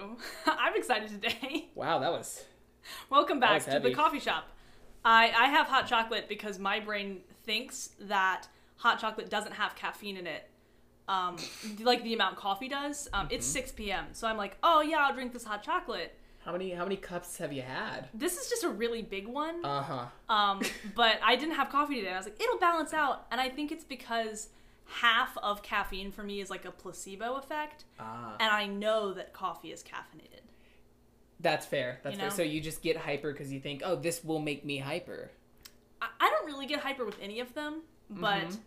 you. I'm excited today. Wow, that was Welcome back was to the coffee shop. I, I have hot chocolate because my brain thinks that hot chocolate doesn't have caffeine in it, um, like the amount coffee does. Um, It's Mm-hmm. 6 p.m., so I'm like, oh yeah, I'll drink this hot chocolate. how many how many cups have you had? This is just a really big one. Uh huh. Um, but I didn't have coffee today. I was like, it'll balance out, and I think it's because half of caffeine for me is like a placebo effect, Ah, and I know that coffee is caffeinated. that's fair. That's You fair. So you just get hyper because you think, oh, this will make me hyper. I, I don't really get hyper with any of them, but Mhm.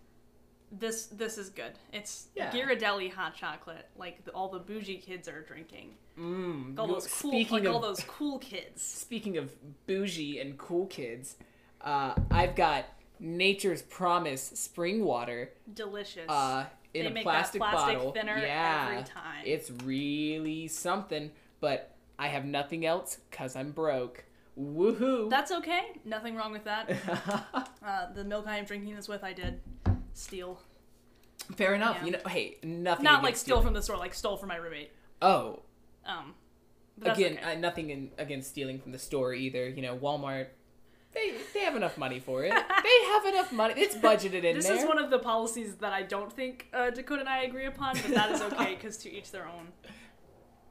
this this is good. It's Yeah. Ghirardelli hot chocolate, like the, all the bougie kids are drinking. Mmm. All those cool, speaking like of all those cool kids. speaking of bougie and cool kids, uh, I've got Nature's Promise spring water Delicious. uh, in They a make plastic, that plastic bottle. thinner yeah, every time. it's really something. But I have nothing else because I'm broke. Woohoo! That's okay. Nothing wrong with that. Uh, the milk I am drinking this with, I did steal. Fair enough. Yeah. You know, hey, nothing. Not like steal from the store, like stole from my roommate. Oh, Um, but again, okay. uh, nothing in, against stealing from the store either. You know, Walmart. They, they have enough money for it. they have enough money. It's budgeted in there. this there. is one of the policies that I don't think uh, Dakota and I agree upon, but that is okay because to each their own.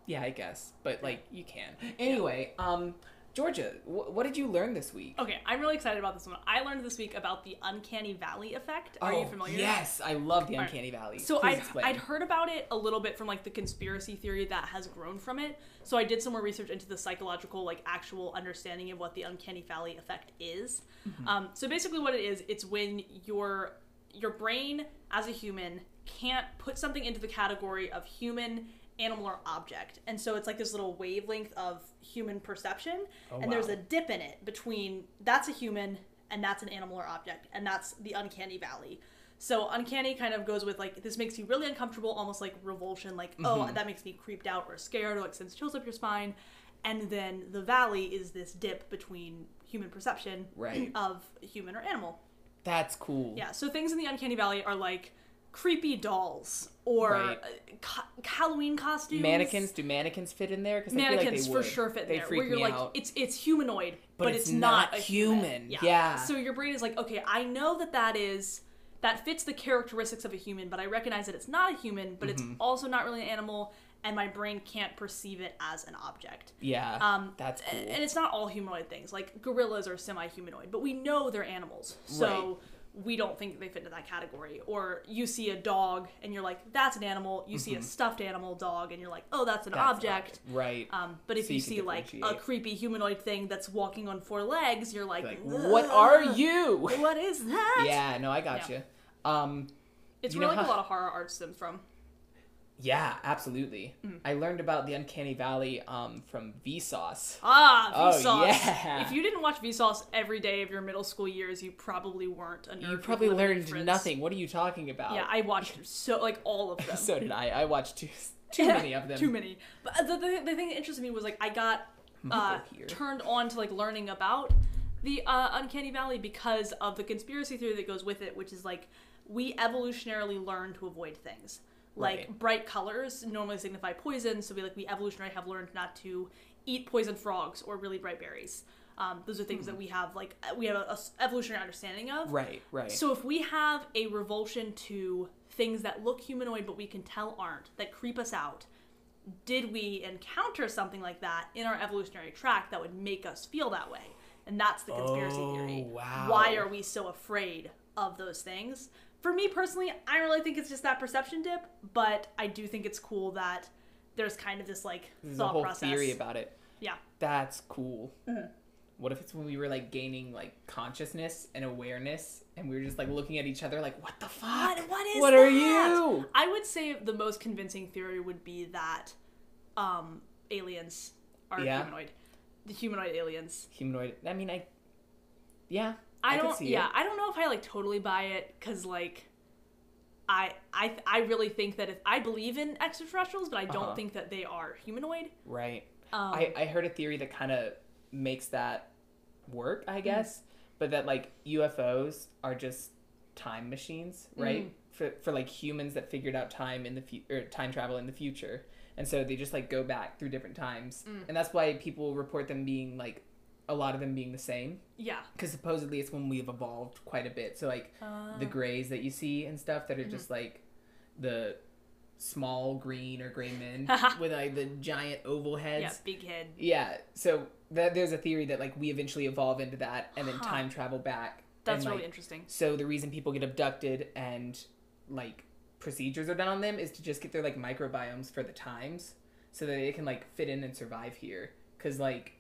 Yeah, I guess, but like you can. Anyway, um, Georgia, wh- what did you learn this week? Okay, I'm really excited about this one. I learned this week about the uncanny valley effect. Are you familiar? Oh, Yes, I love the uncanny valley. So Please I'd, explain. I'd heard about it a little bit from like the conspiracy theory that has grown from it. So I did some more research into the psychological, like actual understanding of what the uncanny valley effect is. Mm-hmm. Um, so basically, what it is, it's when your your brain as a human can't put something into the category of human, animal, or object, and so it's like this little wavelength of human perception, Oh, and there's a dip in it between that's a human and that's an animal or object, and that's the uncanny valley. So uncanny kind of goes with like this makes you really uncomfortable, almost like revulsion, like oh Mm-hmm. that makes me creeped out or scared or like sends chills up your spine, and then the valley is this dip between human perception Right. of human or animal. That's cool. Yeah, so things in the uncanny valley are like creepy dolls or Right. uh, co- Halloween costumes. Mannequins? Do mannequins fit in there? Because Mannequins feel like they for sure fit they there. freak Where you're like, out. it's it's humanoid, but, But it's, it's not, not a human. human. Yeah. Yeah. So your brain is like, okay, I know that that is that fits the characteristics of a human, but I recognize that it's not a human, but Mm-hmm. it's also not really an animal, and my brain can't perceive it as an object. yeah, Um, that's cool. and it's not all humanoid things. Like gorillas are semi-humanoid, but we know they're animals, so we don't think they fit into that category. Or you see a dog and you're like, "That's an animal." You see a stuffed animal dog and you're like, "Oh, that's an Mm-hmm. That's object." right? Um, but if So you, you see like a creepy humanoid thing that's walking on four legs, you're like, like, what are you? What is that? yeah, no, I got Yeah. you. Um, it's where like a lot of horror art stems from. Yeah, absolutely. Mm. I learned about the uncanny valley um from Vsauce. Ah, Vsauce. Oh, yeah. If you didn't watch Vsauce every day of your middle school years, you probably weren't a nerd. You probably learned nothing. What are you talking about? Yeah, I watched so like all of them. so did I. I watched too too many of them. Too many. But the, the, the thing that interested me was like I got uh, turned on to like learning about the uh, uncanny valley because of the conspiracy theory that goes with it, which is like we evolutionarily learn to avoid things. Like Right. bright colors normally signify poison, so we like we evolutionarily have learned not to eat poison frogs or really bright berries. Um, those are things that we have like we have a, a evolutionary understanding of. Hmm. Right, right. So if we have a revulsion to things that look humanoid but we can tell aren't, that creep us out, did we encounter something like that in our evolutionary track that would make us feel that way? And that's the conspiracy Oh, theory. wow. Why are we so afraid of those things? For me personally, I don't really think it's just that perception dip, but I do think it's cool that there's kind of this like thought whole process. theory about it. yeah. That's cool. Mm-hmm. What if it's when we were like gaining like consciousness and awareness, and we were just like looking at each other like, "What the fuck? What, what is What are you?" I would say the most convincing theory would be that um, aliens are Yeah. humanoid. The humanoid aliens. Humanoid. I mean, I. Yeah. I, don't. Yeah, it. I don't know if I like totally buy it because like. I, I I really think that if I believe in extraterrestrials, but I don't Uh-huh. think that they are humanoid. Right. Um, I, I heard a theory that kind of makes that work, Mm. I guess, but that like UFOs are just time machines, right? Mm. For for like humans that figured out time in the fu- or time travel in the future, and so they just like go back through different times, Mm. and that's why people report them being like a lot of them being the same Yeah. because supposedly it's when we've evolved quite a bit. So like Uh, the grays that you see and stuff that are Mm-hmm. just like the small green or gray men with like the giant oval heads. yeah, big head. Yeah, so that there's a theory that like we eventually evolve into that and then Huh. time travel back. That's and, really like, interesting. So the reason people get abducted and like procedures are done on them is to just get their like microbiomes for the times so that they can like fit in and survive here cuz like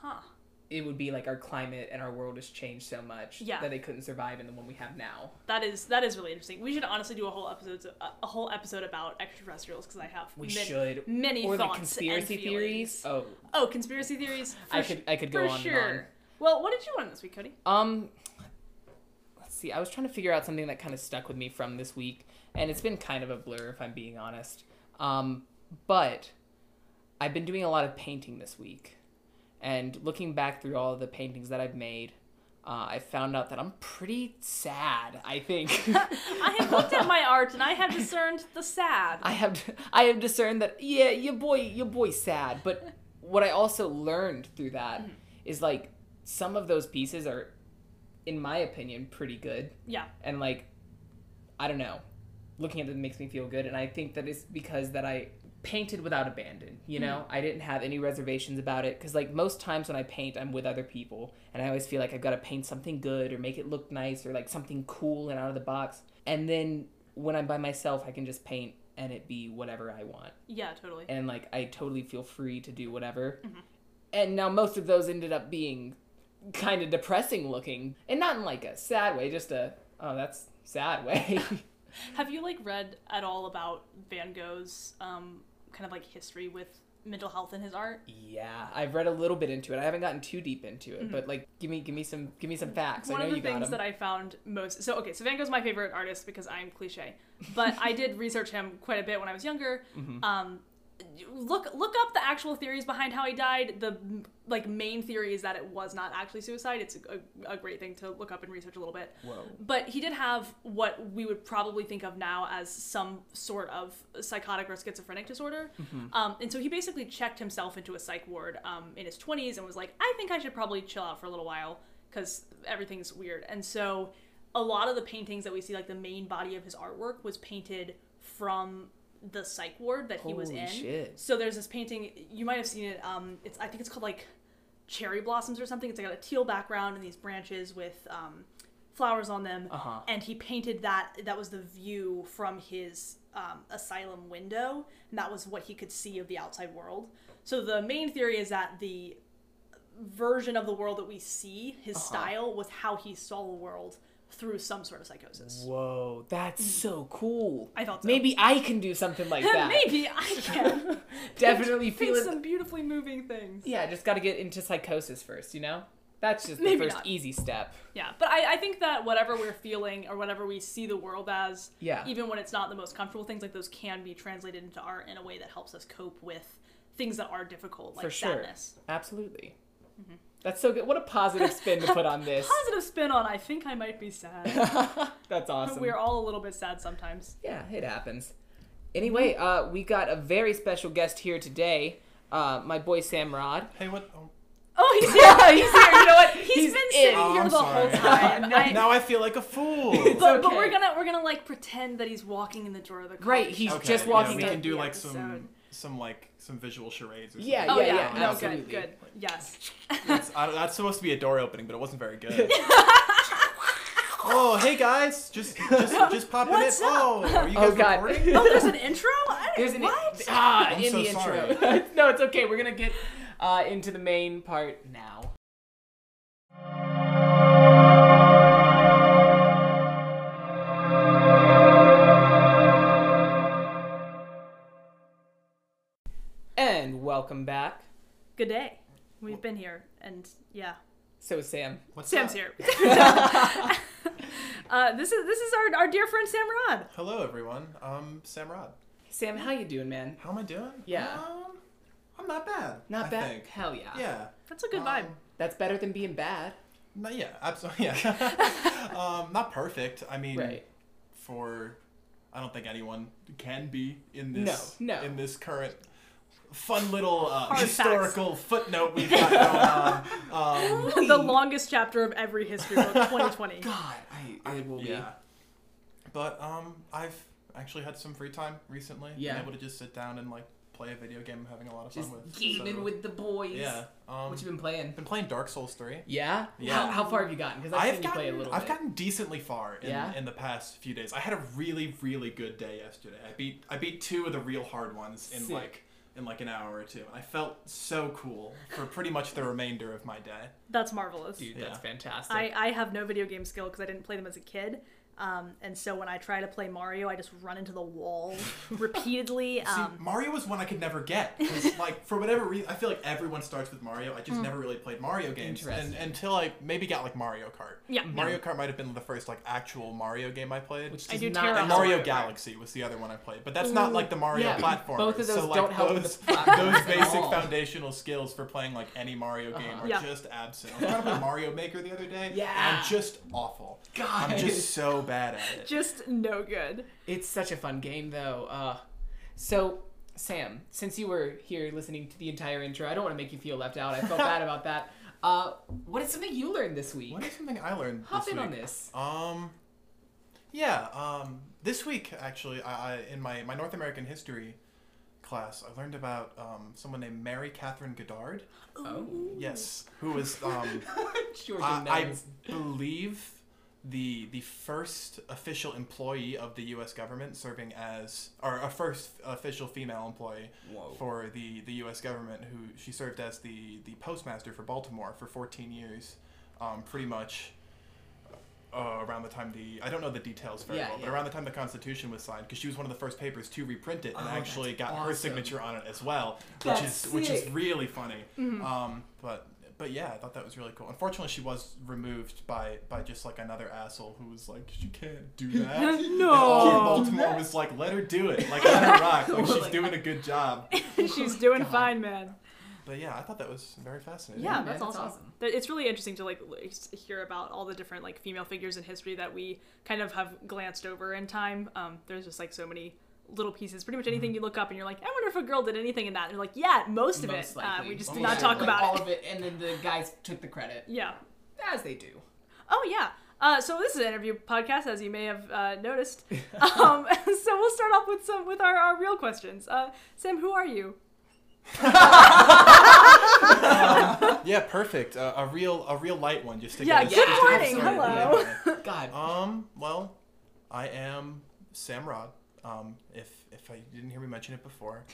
Huh. It would be like our climate and our world has changed so much Yeah. that they couldn't survive in the one we have now. That is that is really interesting. We should honestly do a whole episode a, whole episode about extraterrestrials because I have We many, should many or the thoughts conspiracy and theories. Oh, Oh, conspiracy theories. I could I could go on sure. and on. Well, what did you learn this week, Cody? Um, let's see. I was trying to figure out something that kind of stuck with me from this week, and it's been kind of a blur if I'm being honest. Um, but I've been doing a lot of painting this week, and looking back through all of the paintings that I've made, uh, I found out that I'm pretty sad. I think I have looked at my art and I have discerned the sad. I have I have discerned that yeah, your boy your boy's sad. But what I also learned through that is like some of those pieces are, in my opinion, pretty good. yeah. and like i don't know looking at them makes me feel good and i think that it's because that i painted without abandon you hmm. know i didn't have any reservations about it because like most times when i paint i'm with other people and i always feel like i've got to paint something good or make it look nice or like something cool and out of the box and then when i'm by myself i can just paint and it be whatever i want Yeah, totally. and like I totally feel free to do whatever. Mm-hmm. And now most of those ended up being kind of depressing looking, and not in like a sad way, just a oh that's sad way. Have you like read at all about Van Gogh's um, kind of like history with mental health in his art? yeah, I've read a little bit into it. I haven't gotten too deep into it, but like give me give me some give me some facts. One I know of the things that I found most so okay, so Van Gogh's my favorite artist because I'm cliche, but I did research him quite a bit when I was younger. Mm-hmm. Um, look look up the actual theories behind how he died. The like main theory is that it was not actually suicide. It's a, a great thing to look up and research a little bit. Whoa. But he did have what we would probably think of now as some sort of psychotic or schizophrenic disorder. Um, and so he basically checked himself into a psych ward um, in his 20s and was like, I think I should probably chill out for a little while because everything's weird. And so a lot of the paintings that we see, like the main body of his artwork, was painted from the psych ward that he was Holy in. shit. So there's this painting, you might have seen it. Um, it's I think it's called like cherry blossoms or something. It's got a teal background and these branches with um, flowers on them. Uh-huh. And he painted that. That was the view from his um, asylum window, and that was what he could see of the outside world. So the main theory is that the version of the world that we see, his Uh-huh. style, was how he saw the world through some sort of psychosis. Whoa, that's mm. so cool. I thought so. Maybe I can do something like that. Maybe I can Definitely paint feel it. some beautifully moving things. Yeah, just got to get into psychosis first, you know? That's just the Maybe first not. easy step. Yeah, but I, I think that whatever we're feeling or whatever we see the world as, Yeah. even when it's not the most comfortable things, like those can be translated into art in a way that helps us cope with things that are difficult, like For sure. sadness. Absolutely. Mm-hmm. That's so good. What a positive spin to put on this. Positive spin on I think I might be sad. That's awesome. We're all a little bit sad sometimes. Yeah, it happens. Anyway, uh, we got a very special guest here today. Uh, my boy Sam Rod. Hey, what? Oh, Oh, he's here. he's here. You know what? He's been sitting Oh, here I'm the whole time. I- now I feel like a fool. but, but we're gonna we're gonna like pretend that he's walking in the door of the car. Right, he's Okay, just yeah, walking we can do like episode. some some like some visual charades. Or Yeah, Oh yeah, yeah, yeah, no, absolutely. good, good, yes. That's, I, that's supposed to be a door opening, but it wasn't very good. oh, hey guys, just just just popping What's in. up? Oh, are you Oh, guys God. recording? Oh, there's an intro. I There's didn't, an what? ah I'm in so the intro. sorry. no, it's okay. We're gonna get uh, into the main part now. Welcome back. Good day. We've been here, and yeah, So is Sam, What's Sam's up? here. uh, this is this is our, our dear friend Sam Rod. Hello, everyone. I'm Sam Rod. Sam, how you doing, man? How am I doing? Yeah. Um, I'm not bad. Not I bad. Think. Hell yeah. Yeah. That's a good Um, vibe. That's better than being bad. No, yeah, absolutely. Yeah. um, not perfect. I mean, Right. for I don't think anyone can be in this No, no. in this current fun little uh, Hard historical footnote we've got going on. Um, the longest chapter of every history book, 2020. God, I, I will be. But um, I've actually had some free time recently. Yeah. Been able to just sit down and like play a video game I'm having a lot of Just fun with. gaming so- with the boys. Yeah. Um, What you been playing? been playing Dark Souls 3. Yeah. Yeah. How, how far have you gotten? Because I've, I've seen you gotten, play a little I've bit. gotten decently far in, Yeah? in the past few days. I had a really, really good day yesterday. I beat I beat two of the real hard ones in Sick. like in like an hour or two. And I felt so cool for pretty much the remainder of my day. That's marvelous. Dude, that's Yeah. fantastic. I, I have no video game skill because I didn't play them as a kid. Um, and so when I try to play Mario, I just run into the wall repeatedly. See, Um, Mario was one I could never get. like for whatever reason, I feel like everyone starts with Mario. I just never really played Mario games, and until I maybe got like Mario Kart. yeah. Mario Kart might have been the first like actual Mario game I played. Which I does do not tear and Mario Mario Galaxy was the other one I played, but that's not like the Mario Yeah, platform. both of those so, like, don't help those, the those basic foundational skills for playing like any Mario game Uh-huh. are Yeah. just absent. I was trying to play Mario Maker the other day, Yeah. and I'm just awful. God. I'm just so bad at it. Just no good. It's such a fun game, though. Uh, so, Sam, since you were here listening to the entire intro, I don't want to make you feel left out. I felt bad about that. Uh, what is something you learned this week? What is something I learned Hop this in week? on this. Um, yeah. Um, this week actually, I, I in my my North American history class, I learned about um, someone named Mary Catherine Goddard. Oh, Yes, who was um, I, I believe the the first official employee of the U.S. government serving as or a first official female employee Whoa. for the, the U.S. government who she served as the, the postmaster for Baltimore for 14 years, um, pretty much uh, around the time the I don't know the details very Yeah, well, but yeah. around the time the Constitution was signed, because she was one of the first papers to reprint it and Oh, actually got her signature on it as well, which That's is which is really funny. Um, but but yeah, I thought that was really cool. Unfortunately, she was removed by by just like another asshole who was like, she can't do that." No. And all Baltimore was like, "Let her do it. Like let her rock. Like she's doing a good job." She's doing God. fine, man. But yeah, I thought that was very fascinating. Yeah, man, that's, that's awesome. awesome. It's really interesting to like hear about all the different like female figures in history that we kind of have glanced over in time. Um, there's just like so many little pieces. Pretty much anything you look up and you're like, I wonder if a girl did anything in that. And you're like, yeah, most of Most it. Uh, we just did not talk Like, about all it. of it, and then the guys took the credit, Yeah. as they do. Oh yeah. Uh, so this is an interview podcast, as you may have uh, noticed. um, so we'll start off with some with our, our real questions. Uh, Sam, who are you? Yeah, perfect. Uh, a real a real light one, just to Yeah, get us, good just to get morning, hello. Yeah. God, Um. Well, I am Sam Rod. Um. If if I didn't hear me mention it before,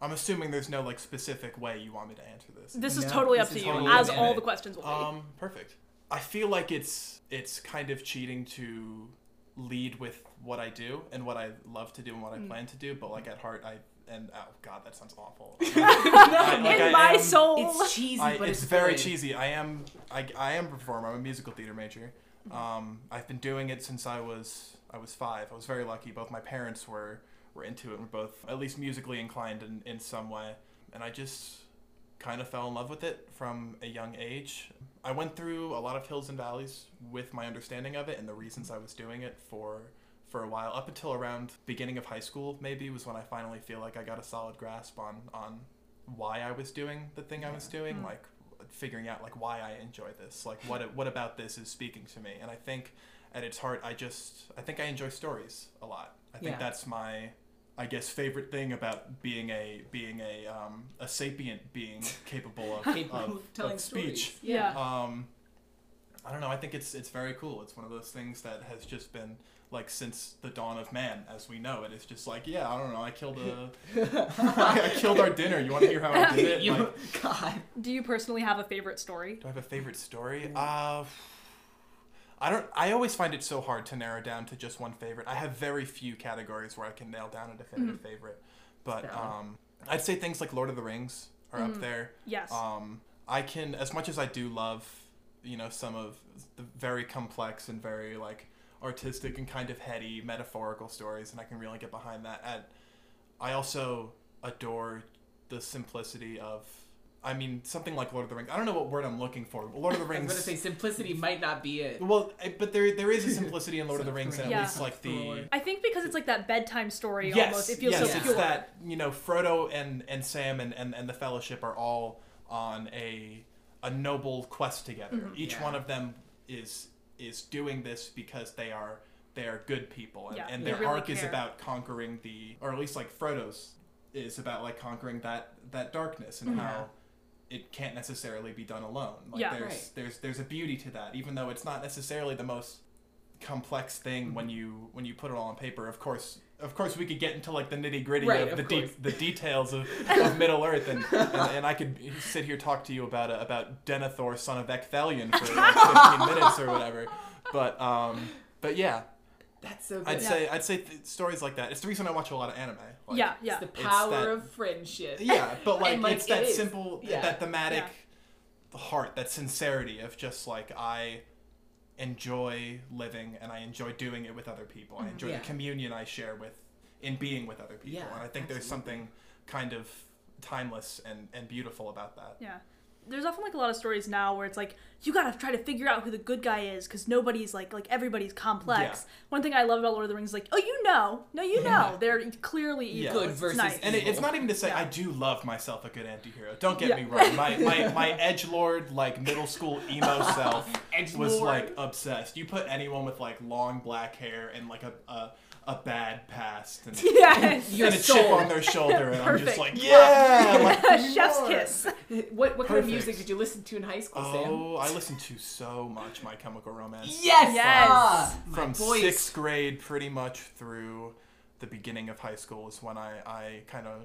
I'm assuming there's no like specific way you want me to answer this. This is No, totally this up to is you, totally as up to all you. the questions will be. Um. Perfect. I feel like it's it's kind of cheating to lead with what I do and what I love to do and what Mm. I plan to do, but like at heart, I and oh god, that sounds awful. I- like, in I my am- soul. it's cheesy, I, but it's, it's, very good. cheesy. I am I, I am a performer. I'm a musical theater major. Um, I've been doing it since I was I was five. I was very lucky. Both my parents were were into it. We're both at least musically inclined in, in some way, and I just kind of fell in love with it from a young age. I went through a lot of hills and valleys with my understanding of it and the reasons I was doing it for for a while up until around beginning of high school maybe was when I finally feel like I got a solid grasp on on why I was doing the thing I was doing hmm. like figuring out like why I enjoy this like what what about this is speaking to me and I think at its heart I just I think I enjoy stories a lot I think Yeah. that's my I guess favorite thing about being a being a um, a sapient being capable of, of, of telling of speech stories. Yeah. um, I don't know. I think it's it's very cool. It's one of those things that has just been like since the dawn of man, as we know it. It's just like, yeah, I don't know. I killed a, I killed our dinner. You want to hear how I did it? You- Like, God, Do you personally have a favorite story? do I have a favorite story? Uh, I don't. I always find it so hard to narrow down to just one favorite. I have very few categories where I can nail down a definitive favorite, but Valid. um, I'd say things like Lord of the Rings are up there. Yes. Um, I can, as much as I do love, you know, some of the very complex and very like artistic and kind of heady metaphorical stories, and I can really get behind that. And I also adore the simplicity of. I mean, something like Lord of the Rings. I don't know what word I'm looking for. but Lord of the Rings. I was Rings. gonna say simplicity might not be it. well, I- but there there is a simplicity in Lord of the Rings, and at Yeah. least like the I think because it's like that bedtime story yes, almost. It feels yes, so it's pure. that you know Frodo and and Sam and, and and the Fellowship are all on a a noble quest together. Mm-hmm. Each Yeah. one of them is is doing this because they are they are good people, and, Yeah, and their really arc is about conquering the, or at least like Frodo's is about like conquering that that darkness and Mm-hmm. how it can't necessarily be done alone. Like Yeah. there's Right. there's there's a beauty to that, even though it's not necessarily the most complex thing when Mm-hmm. you when you put it all on paper. Of course, of course, we could get into like the nitty gritty Right, of, of the de- the details of, of Middle Earth, and, and and I could sit here talk to you about uh, about Denethor, son of Ecthelion, for like fifteen minutes or whatever. But um, but yeah, That's so good. I'd Yeah. say I'd say th- stories like that. It's the reason I watch a lot of anime. Like, yeah, yeah. It's the It's power that- of friendship. yeah, but like, like, it's it that is. simple, Yeah. that thematic Yeah. heart, that sincerity of just like I enjoy living and I enjoy doing it with other people. I mm-hmm. enjoy Yeah. the communion I share with in being with other people, Yeah, and I think there's something kind of timeless and and beautiful about that. Yeah. There's often like a lot of stories now where it's like you gotta try to figure out who the good guy is because nobody's like like everybody's complex. One thing I love about Lord of the Rings is like oh you know no you know Yeah. they're clearly Yeah. evil. Good It's versus nice. And it, it's not even to say Yeah. I do love myself a good anti-hero. Don't get Yeah. me wrong. My my my edge lord like middle school emo self was like obsessed. You put anyone with like long black hair and like a a, a bad past and, yes. Your and a chip on their shoulder, and I'm just like, yeah, like, Chef's more. kiss. What what kind of music did you listen to in high school, Sam? Oh, I listened to so much My Chemical Romance. Yes. Yes. Ah, my From sixth grade, pretty much through the beginning of high school, is when I, I kind of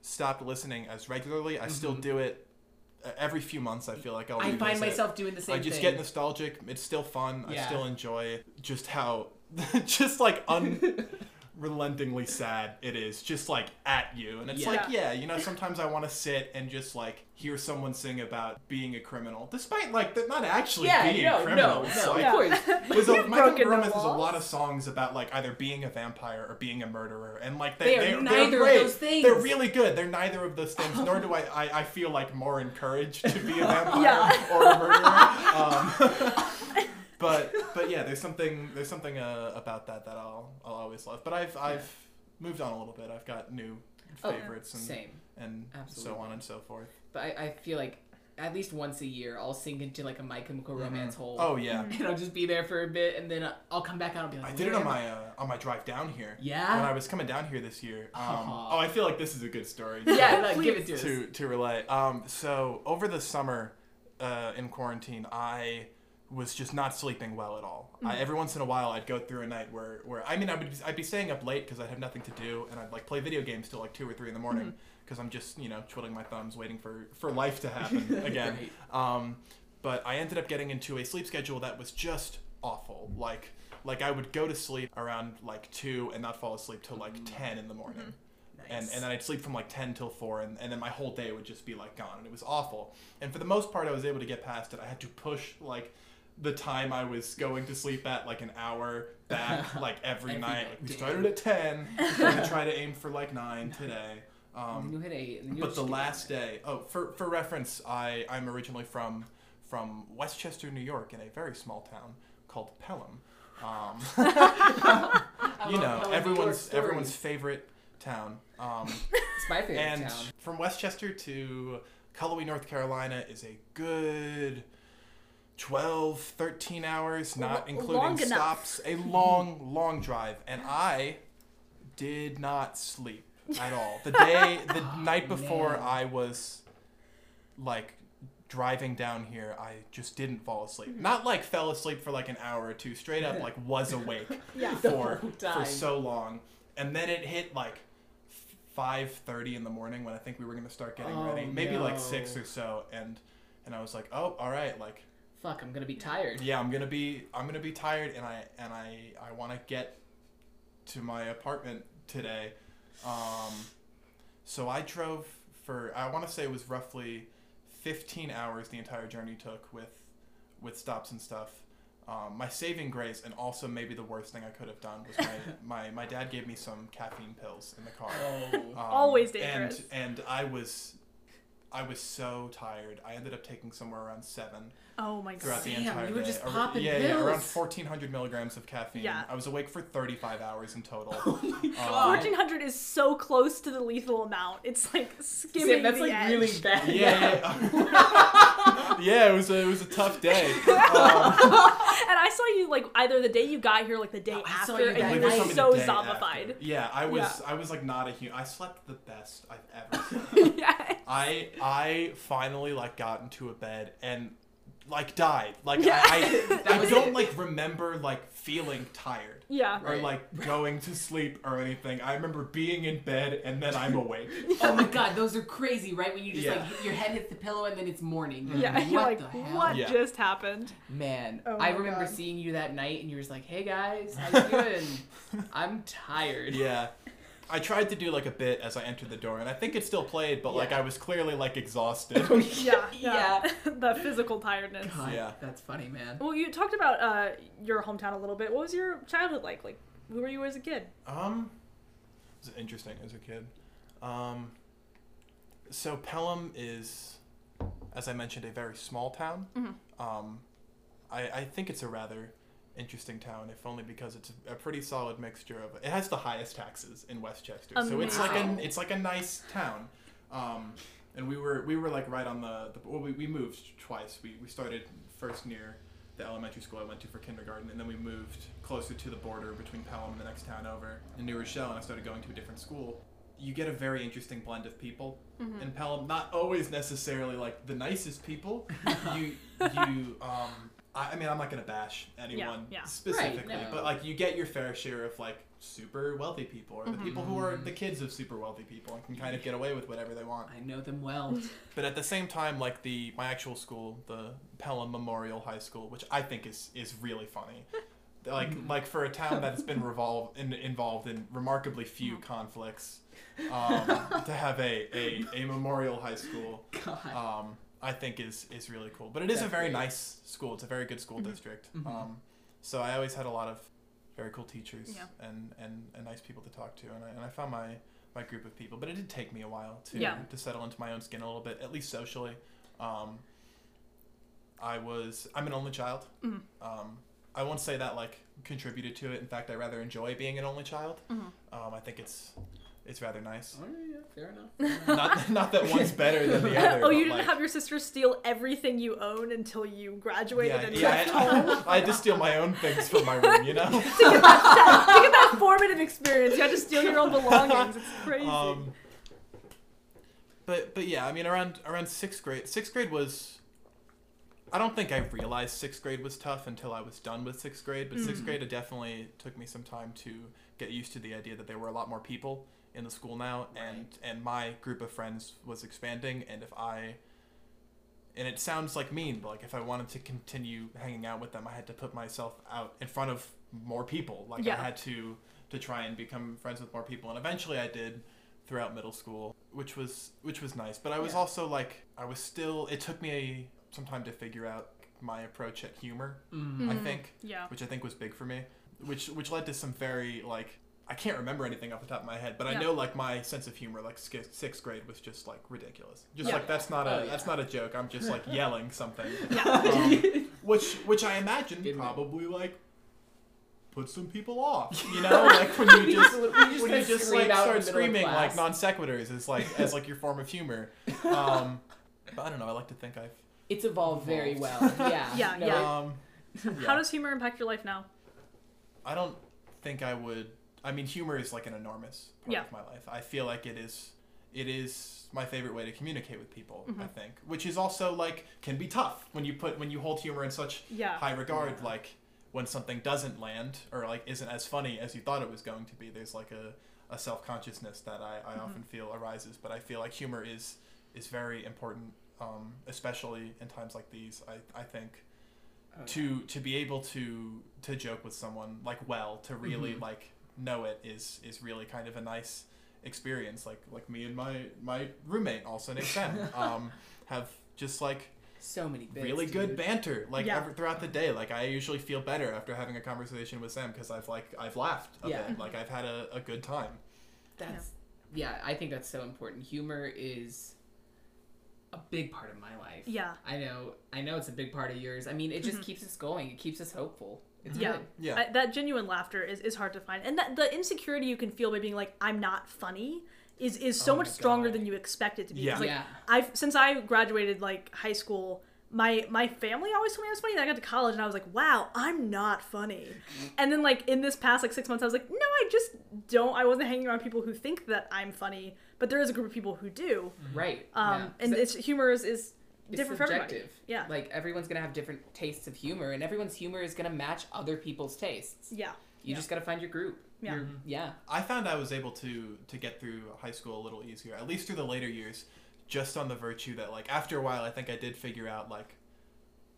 stopped listening as regularly. I still do it uh, every few months. I feel like I'll Mm-hmm. I find revisit. myself doing the same I just thing. get nostalgic. It's still fun. I still enjoy just how, just like unrelentingly sad it is. Just like at you, and it's Yeah. like, yeah, you know, sometimes I want to sit and just like hear someone sing about being a criminal, despite like they're not actually yeah, being no, no, criminals. no, Like, Yeah. of course. there's a, My broken Chemical the Romance has a lot of songs about like either being a vampire or being a murderer, and like They they, are they're, neither they're of those things. They're really good. They're neither of those things. Nor do I, I. I feel like more encouraged to be a vampire Yeah. or a murderer. Um, but but yeah, there's something there's something uh, about that that I'll I'll always love. But I've I've moved on a little bit. I've got new Oh, favorites and Same. and so on and so forth. But I, I feel like at least once a year I'll sink into like a My Chemical Romance hole. Oh yeah. And I'll just be there for a bit, and then I'll come back out and be like, I did it on my uh, on my drive down here. Yeah? When I was coming down here this year. Um, oh, I feel like this is a good story. Yeah, no, give it to us. to to relay. Um, so over the summer, uh, in quarantine, I was just not sleeping well at all. I, Mm. every once in a while, I'd go through a night where, where I mean, I would I'd be staying up late because I'd have nothing to do, and I'd like play video games till like two or three in the morning Mm-hmm. because I'm just you know twiddling my thumbs, waiting for for life to happen again. Right. Um, but I ended up getting into a sleep schedule that was just awful. Like like I would go to sleep around like two and not fall asleep till like ten in the morning and Nice. and then I'd sleep from like ten till four, and, and then my whole day would just be like gone, and it was awful. And for the most part, I was able to get past it. I had to push like the time I was going to sleep at like an hour back, like every, Every night. night, Like, we started at ten, we're gonna try to aim for like nine today. Um, you hit eight. And you but the just- last day, oh, for for reference, I I'm originally from from Westchester, New York, in a very small town called Pelham. Um, you know, telling New York everyone's everyone's favorite town. Um, It's my favorite town. and town. from Westchester to Cullowhee, North Carolina is a good 12, 13 hours, not Lo- including stops. A long, long drive. And I did not sleep at all. The day, the night before man. I was like driving down here, I just didn't fall asleep. Mm-hmm. Not like fell asleep for like an hour or two, straight up like was awake Yeah. For for so long, and then it hit like five thirty in the morning when I think we were gonna start getting Oh, ready, maybe like six or so, and and I was like, oh, all right, like Fuck, I'm gonna be tired. yeah, I'm gonna be I'm gonna be tired, and I and I I want to get to my apartment today, um, so I drove for I want to say it was roughly fifteen hours the entire journey took with with stops and stuff. Um, my saving grace, and also maybe the worst thing I could have done, was my, my, my dad gave me some caffeine pills in the car. Oh. Um, Always dangerous. And, and I was I was so tired. I ended up taking somewhere around seven Oh my god! throughout god. the entire you were day. just Ar- popping yeah, yeah, around fourteen hundred milligrams of caffeine. Yeah. I was awake for thirty five hours in total. Oh my Um. Fourteen hundred is so close to the lethal amount. It's like skimming Sam, that's the like edge. really bad. yeah, yeah, yeah. It was a it was a tough day. Um, And I saw you like either the day you got here, like the day I after, you and you were saw night. me so zombified. after. Yeah, I was Yeah. I was like not a human. I slept the best I've ever slept. Yeah. I I finally like got into a bed and like died. Like Yeah. I I, I don't like remember like feeling tired Yeah. or Right. like going to sleep or anything. I remember being in bed and then I'm awake. Oh my god, those are crazy, right? When you just Yeah. like your head hits the pillow and then it's morning. You're Yeah, like, you're what like, the hell? what Yeah. just happened? Man, Oh I remember God. seeing you that night and you were just like, "Hey guys, how you doing? I'm tired." Yeah. I tried to do like a bit as I entered the door, and I think it still played, but like I was clearly like exhausted. Yeah, yeah. yeah. the physical tiredness. God, Yeah. that's funny, man. Well, you talked about uh, your hometown a little bit. What was your childhood like? Like, who were you as a kid? Um, it was interesting as a kid. Um, so Pelham is, as I mentioned, a very small town. Mhm. Um, I, I think it's a rather interesting town, if only because it's a pretty solid mixture of. It has the highest taxes in Westchester, so it's like Amazing. an it's like a nice town. Um, and we were we were like right on the, the well, we, we moved twice. We we started first near the elementary school I went to for kindergarten, and then we moved closer to the border between Pelham and the next town over in New Rochelle, and I started going to a different school. You get a very interesting blend of people Mhm. in Pelham. Not always necessarily like the nicest people. you you um. I, I mean, I'm not gonna bash anyone yeah. specifically, Right, no. but like you get your fair share of like super wealthy people, or the Mhm. people who are the kids of super wealthy people and can kind of get away with whatever they want. I know them well. But at the same time, like the my actual school, the Pelham Memorial High School, which I think is is really funny. Like Mhm. like for a town that's been revolved in, involved in remarkably few Mhm. conflicts, um, to have a, a, a memorial high school, God. um, I think is is really cool. But it is a very great. nice school. It's a very good school Mhm. district. Mhm. Um, so I always had a lot of very cool teachers Yeah. and, and, and nice people to talk to, and I, and I found my my group of people. But it did take me a while to Yeah. to settle into my own skin a little bit, at least socially. Um, I was I'm an only child. Mhm. Um, I won't say that like contributed to it. In fact, I rather enjoy being an only child. Mhm. Um, I think it's it's rather nice. Oh, yeah, fair enough. Fair enough. not not that one's better than the other. oh, you didn't like, have your sister steal everything you own until you graduated yeah, and yeah, left I, home. I had to steal my own things from my room, you know. to, get that, to get that formative experience, you had to steal your own belongings. It's crazy. Um, but but yeah, I mean around around sixth grade. Sixth grade was. I don't think I realized sixth grade was tough until I was done with sixth grade. But sixth Mm. grade, it definitely took me some time to get used to the idea that there were a lot more people in the school now, and and my group of friends was expanding. And if I, and it sounds like mean, but like if I wanted to continue hanging out with them, I had to put myself out in front of more people. Like Yeah. I had to to try and become friends with more people, and eventually I did throughout middle school, which was which was nice. But I was Yeah. also like I was still. It took me a, some time to figure out my approach at humor, Mm. I Mhm. think, yeah. which I think was big for me, which which led to some very like. I can't remember anything off the top of my head, but I Yeah. know like my sense of humor, like sk- sixth grade, was just like ridiculous. Just Yeah. like that's not a Oh, yeah. that's not a joke. I'm just like yelling something, um, which which I imagine Good man. probably like put some people off. You know, like when you just When you when you kinda just scream like out in start the middle of screaming like class. non sequiturs is like as like your form of humor. Um, but I don't know. I like to think I've. It's evolved very well. Yeah. Yeah, no, yeah. Um, How does humor impact your life now? I don't think I would. I mean, humor is like an enormous part Yeah. of my life. I feel like it is. It is my favorite way to communicate with people. I Mhm. think, which is also like can be tough when you put when you hold humor in such Yeah. high regard. Yeah. Like when something doesn't land or like isn't as funny as you thought it was going to be. There's like a, a self consciousness that I, I Mhm. often feel arises. But I feel like humor is is very important, um, especially in times like these. I I think Oh, to to be able to to joke with someone like well to really Mhm. like know it is is really kind of a nice experience like like me and my my roommate also named Sam um have just like so many bits, really good dude. banter like Yeah. every, throughout the day like I usually feel better after having a conversation with Sam because I've like I've laughed a Yeah. bit like I've had a, a good time That's yeah. I think that's so important. Humor is a big part of my life. Yeah. I know. I know it's a big part of yours. I mean, it just keeps us going. It keeps us hopeful. It's. Yeah. good. Yeah. I, that genuine laughter is, is hard to find. And that the insecurity you can feel by being like, I'm not funny is, is so Oh much stronger God. than you expect it to be. Yeah. 'Cause, Like, Yeah. I've since I graduated like high school, my my family always told me I was funny. Then I got to college and I was like, wow, I'm not funny. And then like in this past like six months, I was like, no, I just don't. I wasn't hanging around people who think that I'm funny, but there is a group of people who do. Right. Um, yeah. and So it's humor is, is it's different for everybody. subjective. Yeah. Like everyone's gonna have different tastes of humor, and everyone's humor is gonna match other people's tastes. Yeah. You Yeah. just gotta find your group. Yeah. Your- yeah. I found I was able to to get through high school a little easier, at least through the later years, just on the virtue that like after a while, I think I did figure out like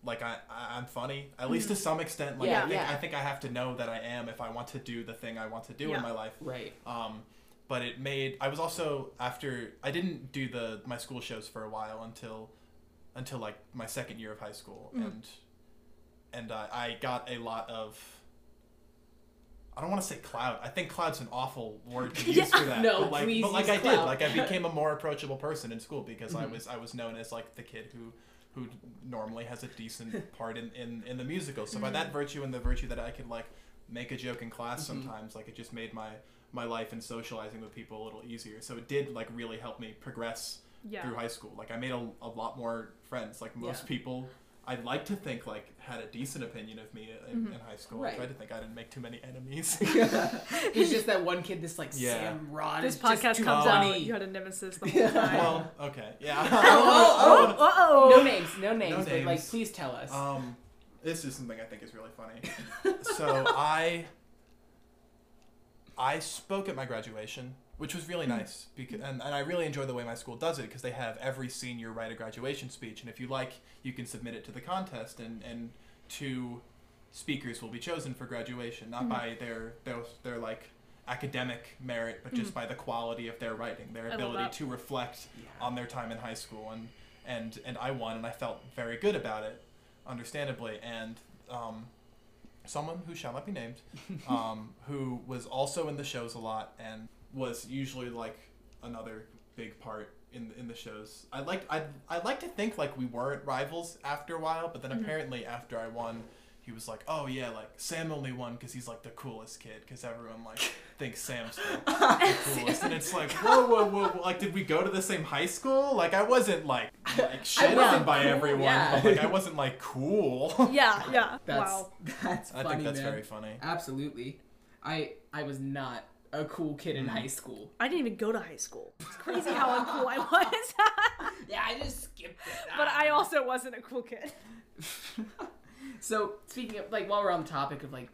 like I, I I'm funny at least to some extent. Like Yeah, I think yeah. I think I have to know that I am if I want to do the thing I want to do Yeah. in my life. Right. Um, but it made I was also after I didn't do the my school shows for a while until until like my second year of high school Mhm. and and I I got a lot of I don't want to say cloud. I think cloud's an awful word to use Yeah. for that. No, but like, please but like I did. Like I became a more approachable person in school because I Mhm. was I was known as like the kid who who normally has a decent part in, in, in the musical. So by that virtue and the virtue that I could like make a joke in class Mhm. sometimes, like it just made my my life and socializing with people a little easier. So it did like really help me progress Yeah. through high school. Like I made a, a lot more friends. Like most Yeah. people, I'd like to think like had a decent opinion of me in, Mhm. in high school. Right. I tried to think I didn't make too many enemies. it's just that one kid, this like Yeah. Sam Rod. This is just podcast comes funny. out. You had a nemesis the whole time. well, okay, yeah. Oh, oh, oh, No oh. names, no names, but like please tell us. Um, this is something I think is really funny. so I, I spoke at my graduation, which was really nice because, and, and I really enjoy the way my school does it because they have every senior write a graduation speech, and if you like, you can submit it to the contest, and and two speakers will be chosen for graduation, not by their their their like academic merit, but just by the quality of their writing, their ability to reflect Yeah. on their time in high school and and and I won and I felt very good about it understandably and um, someone who shall not be named um, who was also in the shows a lot and was usually like another big part in in the shows I like I I like to think like we weren't rivals after a while but then Mhm. apparently after I won he was like oh yeah like Sam only won because he's like the coolest kid because everyone like thinks Sam's the the coolest. And it's like, whoa, whoa, whoa, whoa, like, did we go to the same high school? Like, I wasn't like, like shit on by cool, everyone, yeah. but like, I wasn't like cool. Yeah, yeah. That's wow. that's I funny, think that's man. very funny. Absolutely. I I was not a cool kid in Mhm. high school. I didn't even go to high school. It's crazy how uncool I was. Yeah, I just skipped it. but I also wasn't a cool kid. So speaking of like, while we're on the topic of like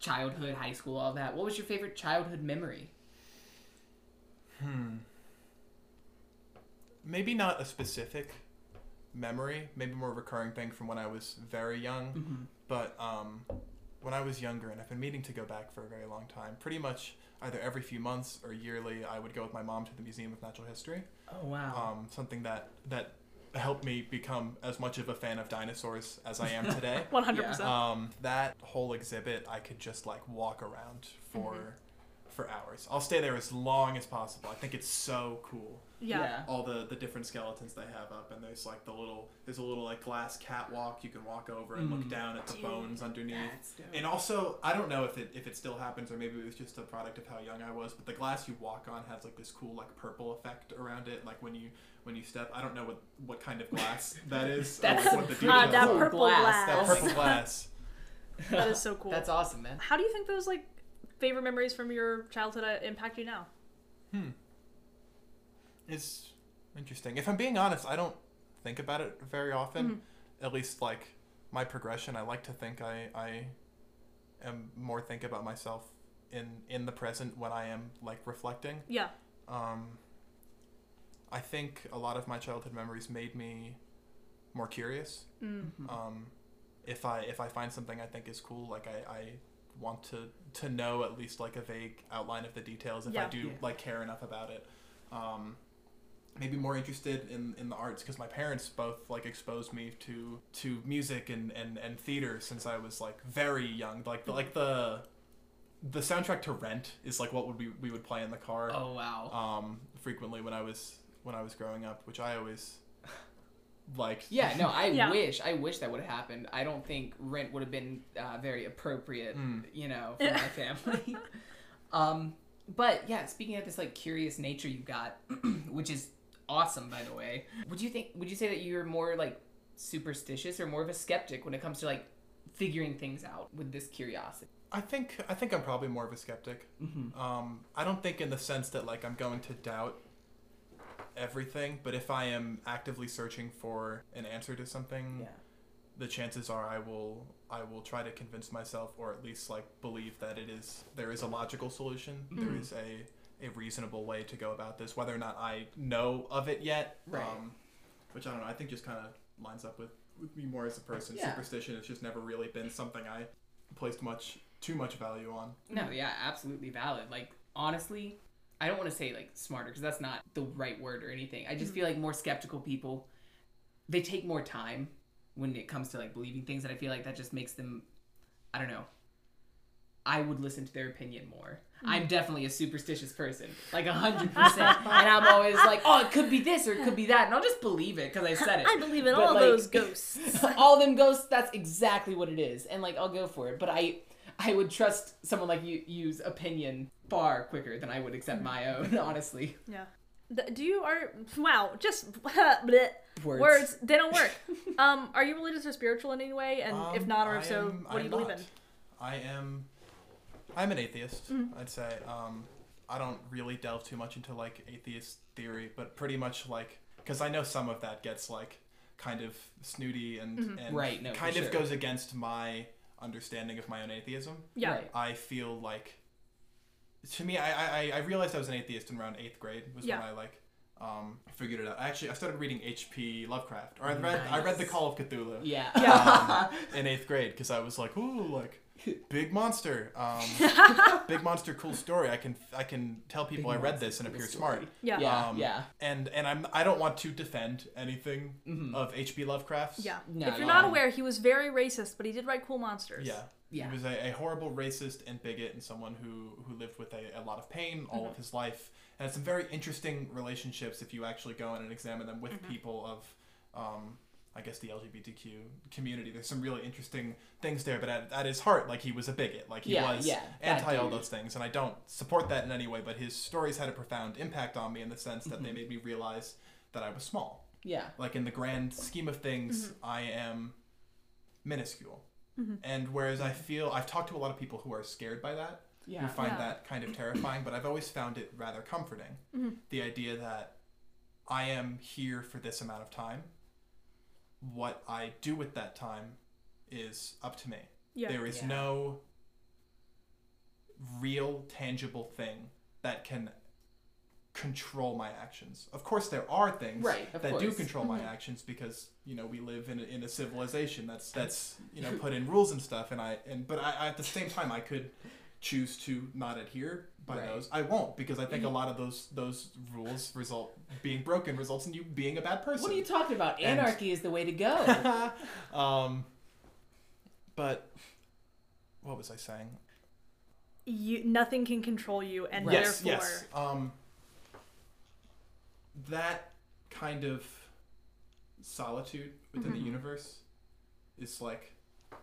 childhood, high school, all that, what was your favorite childhood memory? Hmm. Maybe not a specific memory, maybe more a recurring thing from when I was very young. Mm-hmm. But um, when I was younger, and I've been meaning to go back for a very long time, pretty much either every few months or yearly, I would go with my mom to the Museum of Natural History. Oh wow. um, something that that helped me become as much of a fan of dinosaurs as I am today. 100%. um, that whole exhibit, I could just like walk around for for hours. I'll stay there as long as possible. I think it's so cool. yeah. All the the different skeletons they have up, and there's like the little there's a little like glass catwalk you can walk over and look Mm. down at the Dude. bones underneath. That's dope. And also, I don't know if it if it still happens or maybe it was just a product of how young I was, but the glass you walk on has like this cool like purple effect around it, like when you when you step. I don't know what what kind of glass that is. or That's like, what the pretty details that purple glass. glass. That purple glass. That is so cool. That's awesome, man. How do you think those like favorite memories from your childhood uh, impact you now? Hmm. It's interesting. If I'm being honest, I don't think about it very often. Mhm. At least like my progression, I like to think I I am more think about myself in in the present when I am like reflecting. Yeah. Um, I think a lot of my childhood memories made me more curious. Mm. Um, if I if I find something I think is cool, like I, I want to to know at least like a vague outline of the details if I do Yeah. like care enough about it. Um, maybe more interested in, in the arts because my parents both like exposed me to to music and, and, and theater since I was like very young. Like the, like the the soundtrack to Rent is like what would we we would play in the car Oh wow. um, frequently when I was when I was growing up, which I always like Yeah, no, I Yeah. wish, I wish that would have happened. I don't think Rent would have been uh, very appropriate, Mm. you know, for my family. um, but yeah, speaking of this like curious nature you've got, which is awesome, by the way. Would you think? Would you say that you're more like superstitious or more of a skeptic when it comes to like figuring things out with this curiosity? I think I think I'm probably more of a skeptic. Mm-hmm. Um, I don't think in the sense that like I'm going to doubt everything, but if I am actively searching for an answer to something, Yeah. the chances are I will I will try to convince myself or at least like believe that it is there is a logical solution. There Mhm. is a a reasonable way to go about this, whether or not I know of it yet. Right. Um, which I don't know. I think just kind of lines up with, with me more as a person. Yeah. Superstition has just never really been something I placed much too much value on. No, yeah, absolutely valid. Like honestly, I don't want to say like smarter because that's not the right word or anything. I just mm. feel like more skeptical people they take more time when it comes to like believing things and I feel like that just makes them I don't know. I would listen to their opinion more. Mm. I'm definitely a superstitious person, like a hundred percent, and I'm always like, "Oh, it could be this or it could be that," and I'll just believe it because I said it. I believe in But, all like- those ghosts. all them ghosts that's exactly what it is and like i'll go for it but i i would trust someone like you use opinion far quicker than i would accept my own honestly Yeah. Th- Do you are wow just bleh. words, words they don't work. um, are you religious or spiritual in any way? And if Um, not, or I if so, am- what do you I'm believe not. in? I am. I'm an atheist. Mm-hmm. I'd say. Um, I don't really delve too much into like atheist theory, but pretty much like because I know some of that gets like kind of snooty and Mm-hmm. and Right, no, kind of sure. goes against my understanding of my own atheism. Yeah. Right. I feel like to me, I I, I realized I was an atheist in around eighth grade. Was Yeah. when I like um figured it out. Actually, I started reading H.P. Lovecraft, or I read I read the Call of Cthulhu yeah um, in eighth grade because I was like, ooh, like big monster, um, big monster, cool story. I can I can tell people I read monster, this and cool appear story. smart. Yeah. yeah Um, yeah And and I'm I don't want to defend anything Mhm. of H.P. Lovecraft's. Yeah. No, if you're no. not aware, he was very racist, but he did write cool monsters. Yeah. Yeah. He was a, a horrible racist and bigot and someone who, who lived with a, a lot of pain all Mm-hmm. of his life. And had some very interesting relationships if you actually go in and examine them with Mm-hmm. people of, um, I guess, the LGBTQ community. There's some really interesting things there, but at, at his heart, like, he was a bigot. Like, he Yeah, was yeah, anti all those things. And I don't support that in any way, but his stories had a profound impact on me in the sense that Mm-hmm. they made me realize that I was small yeah like in the grand scheme of things mm-hmm. i am minuscule mm-hmm. and whereas i feel i've talked to a lot of people who are scared by that yeah who find Yeah. that kind of terrifying but i've always found it rather comforting mm-hmm. the idea that i am here for this amount of time what i do with that time is up to me Yeah. there is Yeah. no real tangible thing that can control my actions. Of course there are things Right, of that do course. control my mm-hmm. actions because, you know, we live in a, in a civilization that's that's, you know, put in rules and stuff and I and but I, I at the same time I could choose to not adhere by Right. those. I won't because I think a lot of those those rules result being broken results in you being a bad person. what are you talking about And- anarchy is the way to go um but what was I saying? You, nothing can control you, and yes, therefore, yes. Um, that kind of solitude within Mm-hmm. the universe is like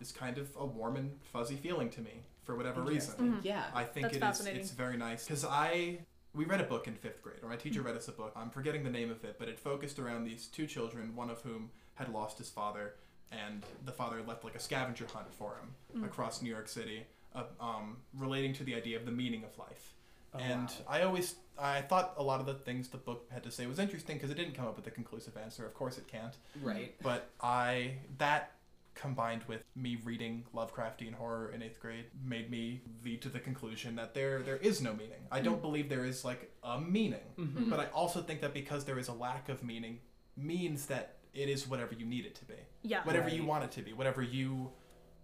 is kind of a warm and fuzzy feeling to me for whatever reason. Mm-hmm. yeah I think That's it is fascinating. it's very nice because I we read a book in fifth grade, or my teacher read us a book. I'm forgetting the name of it, but it focused around these two children, one of whom had lost his father, and the father left like a scavenger hunt for him across New York City, uh, um, relating to the idea of the meaning of life. Oh, and wow. I always I thought a lot of the things the book had to say was interesting because it didn't come up with a conclusive answer. Of course, it can't. right But I that combined with me reading Lovecraftian horror in eighth grade made me lead to the conclusion that there there is no meaning. I don't mm. believe there is like a meaning, mm-hmm. Mm-hmm. but I also think that because there is a lack of meaning means that it is whatever you need it to be, yeah, whatever you want it to be, whatever you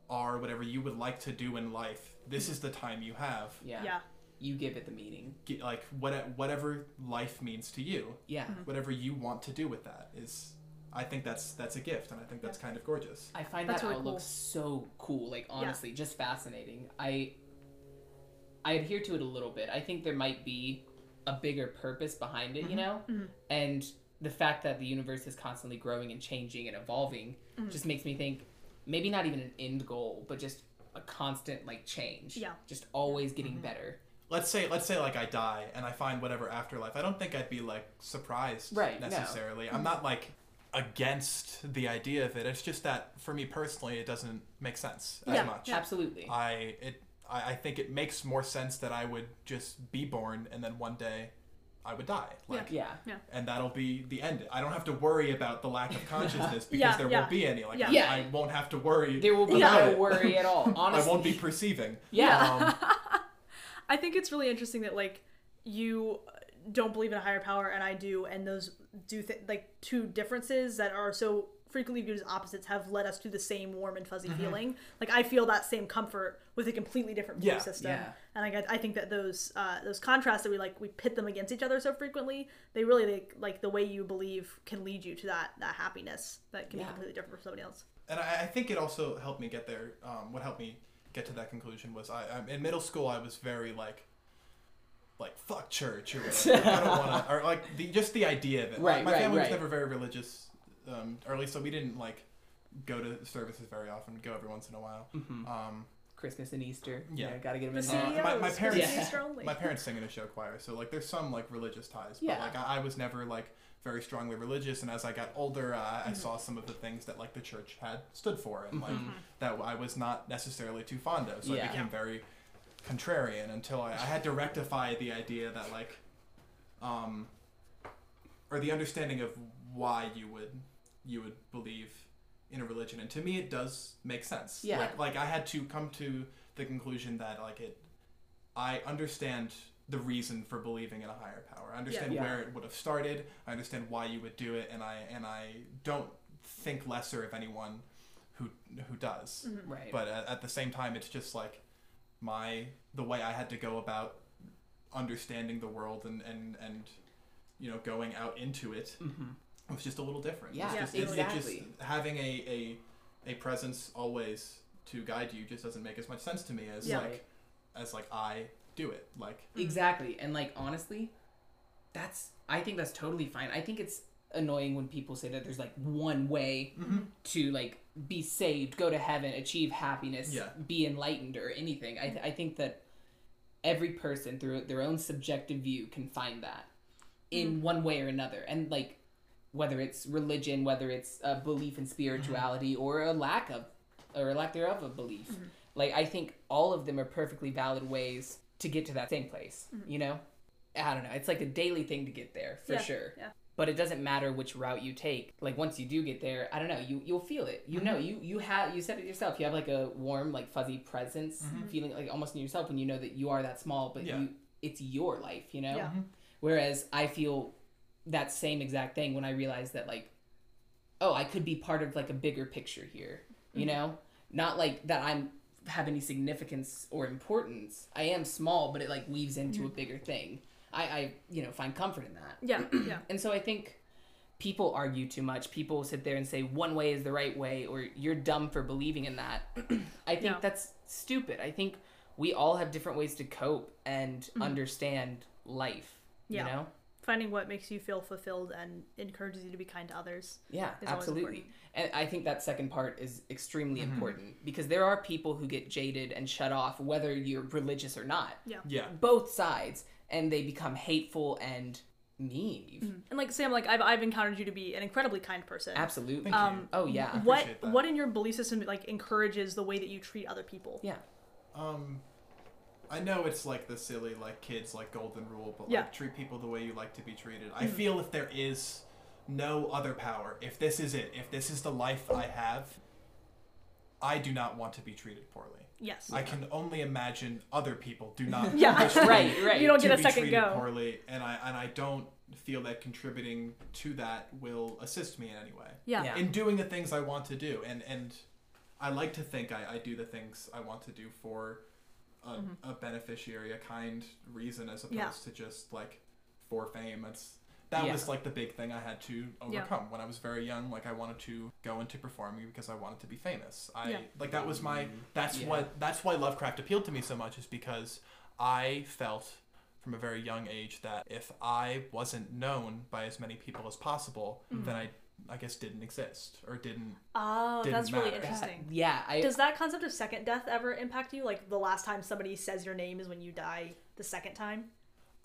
are, whatever you would like to do in life. This is the time you have. yeah. Yeah, you give it the meaning. Get, like what whatever life means to you, yeah. Mm-hmm. Whatever you want to do with that is. I think that's that's a gift, and I think that's kind of gorgeous. I find That's that really outlook cool. so cool. Like honestly, just fascinating. I I adhere to it a little bit. I think there might be a bigger purpose behind it, you mm-hmm. know, Mhm. and the fact that the universe is constantly growing and changing and evolving mm-hmm. just makes me think maybe not even an end goal, but just a constant like change. Yeah. Just always getting mm-hmm. better. let's say let's say like I die and I find whatever afterlife. I don't think I'd be like surprised Right, no. necessarily. I'm not like against the idea of it. It's just that for me personally, it doesn't make sense as Yeah, much. yeah. Absolutely. I it I, I think it makes more sense that I would just be born and then one day I would die. Like yeah. and that'll be the end. I don't have to worry about the lack of consciousness because Yeah, there yeah. won't be any. Like Yeah. I, I won't have to worry. There will be Yeah. no worry at all. Honestly, I won't be perceiving. Yeah. Um, I think it's really interesting that like you don't believe in a higher power and I do, and those do th- like two differences that are so frequently viewed as opposites have led us to the same warm and fuzzy feeling. Like I feel that same comfort with a completely different belief Yeah, system, yeah. and like, I, I think that those uh, those contrasts that we like we pit them against each other so frequently, they really like, like the way you believe can lead you to that that happiness that can Yeah. be completely different for somebody else. and I, I think it also helped me get there. Um, what helped me get to that conclusion was I, I in middle school I was very like like fuck church or whatever. I don't want to or like the just the idea of it. Right, my right, family right. was never very religious, um, or at least so we didn't like go to services very often. Go every once in a while. Mhm. Um, Christmas and Easter. Yeah. Yeah. Gotta get them The in Uh, my- my parents- the Easter my parents sing in a show choir, so like there's some like religious ties. But Yeah. like I, I was never like very strongly religious, and as I got older, uh, Mm-hmm. I saw some of the things that like the church had stood for, and like Mhm. that I was not necessarily too fond of. So Yeah. I became very contrarian until I, I had to rectify the idea that like, um, or the understanding of why you would you would believe in a religion, and to me it does make sense. Yeah. Like like I had to come to the conclusion that like it, I understand the reason for believing in a higher power. I understand Yeah. where it would have started. I understand why you would do it, and I and I don't think lesser of anyone who who does. Right. But at, at the same time, it's just like my the way I had to go about understanding the world and and and you know going out into it Mhm. was just a little different. Yeah, it's just, Yeah, it- it exactly. just having a, a a presence always to guide you just doesn't make as much sense to me as Yeah. like as like I do it. Like Exactly. And like honestly, that's I think that's totally fine. I think it's annoying when people say that there's like one way mm-hmm. to like be saved, go to heaven, achieve happiness, Yeah. be enlightened or anything. I, th- I think that every person through their own subjective view can find that in mm-hmm. one way or another. And like whether it's religion, whether it's a belief in spirituality mm-hmm. or a lack of or a lack thereof of belief. Like I think all of them are perfectly valid ways to get to that same place. You know, I don't know. It's like a daily thing to get there for Yeah, sure. yeah. But it doesn't matter which route you take. Like once you do get there, I don't know. You you'll feel it. You know. Mm-hmm. You you have you said it yourself. You have like a warm, like fuzzy presence, mm-hmm. feeling like almost in yourself when you know that you are that small, but Yeah. you it's your life. You know. Yeah. Mm-hmm. Whereas I feel that same exact thing when I realize that like, oh, I could be part of like a bigger picture here. You know, not like that I'm have any significance or importance. I am small, but it like weaves into a bigger thing. I, I you know find comfort in that. Yeah, yeah. And so I think people argue too much. People sit there and say one way is the right way or you're dumb for believing in that. I think Yeah. that's stupid. I think we all have different ways to cope and understand life. Mm-hmm. Yeah. You know? Finding what makes you feel fulfilled and encourages you to be kind to others. Yeah, Is absolutely. And I think that second part is extremely important because there are people who get jaded and shut off whether you're religious or not. Yeah. yeah. Both sides and they become hateful and mean. You've- And like Sam, like I've, I've encountered you to be an incredibly kind person. Absolutely. Thank you. Um, Oh yeah. What that. what in your belief system like encourages the way that you treat other people? Yeah. Um, I know it's like the silly like kids like golden rule, but Yeah. like treat people the way you like to be treated. I feel if there is no other power, if this is it, if this is the life I have, I do not want to be treated poorly. Yes. I can only imagine other people do not Yeah. wish Right, right. You don't to get a be second treated go. poorly, and I and I don't feel that contributing to that will assist me in any way Yeah. Yeah. in doing the things I want to do. And and I like to think I, I do the things I want to do for a, a beneficiary, a kind reason, as opposed Mm-hmm. Yeah. to just like for fame. That's that Yeah. was like the big thing I had to overcome when I was very young. Like I wanted to go into performing because I wanted to be famous. I Yeah. like that was my mm, that's Yeah. what that's why Lovecraft appealed to me so much is because I felt from a very young age that if I wasn't known by as many people as possible, mm-hmm. then I I guess didn't exist or didn't. Oh, Didn't that's really matter. interesting. yeah, I Does that concept of second death ever impact you? Like the last time somebody says your name is when you die the second time?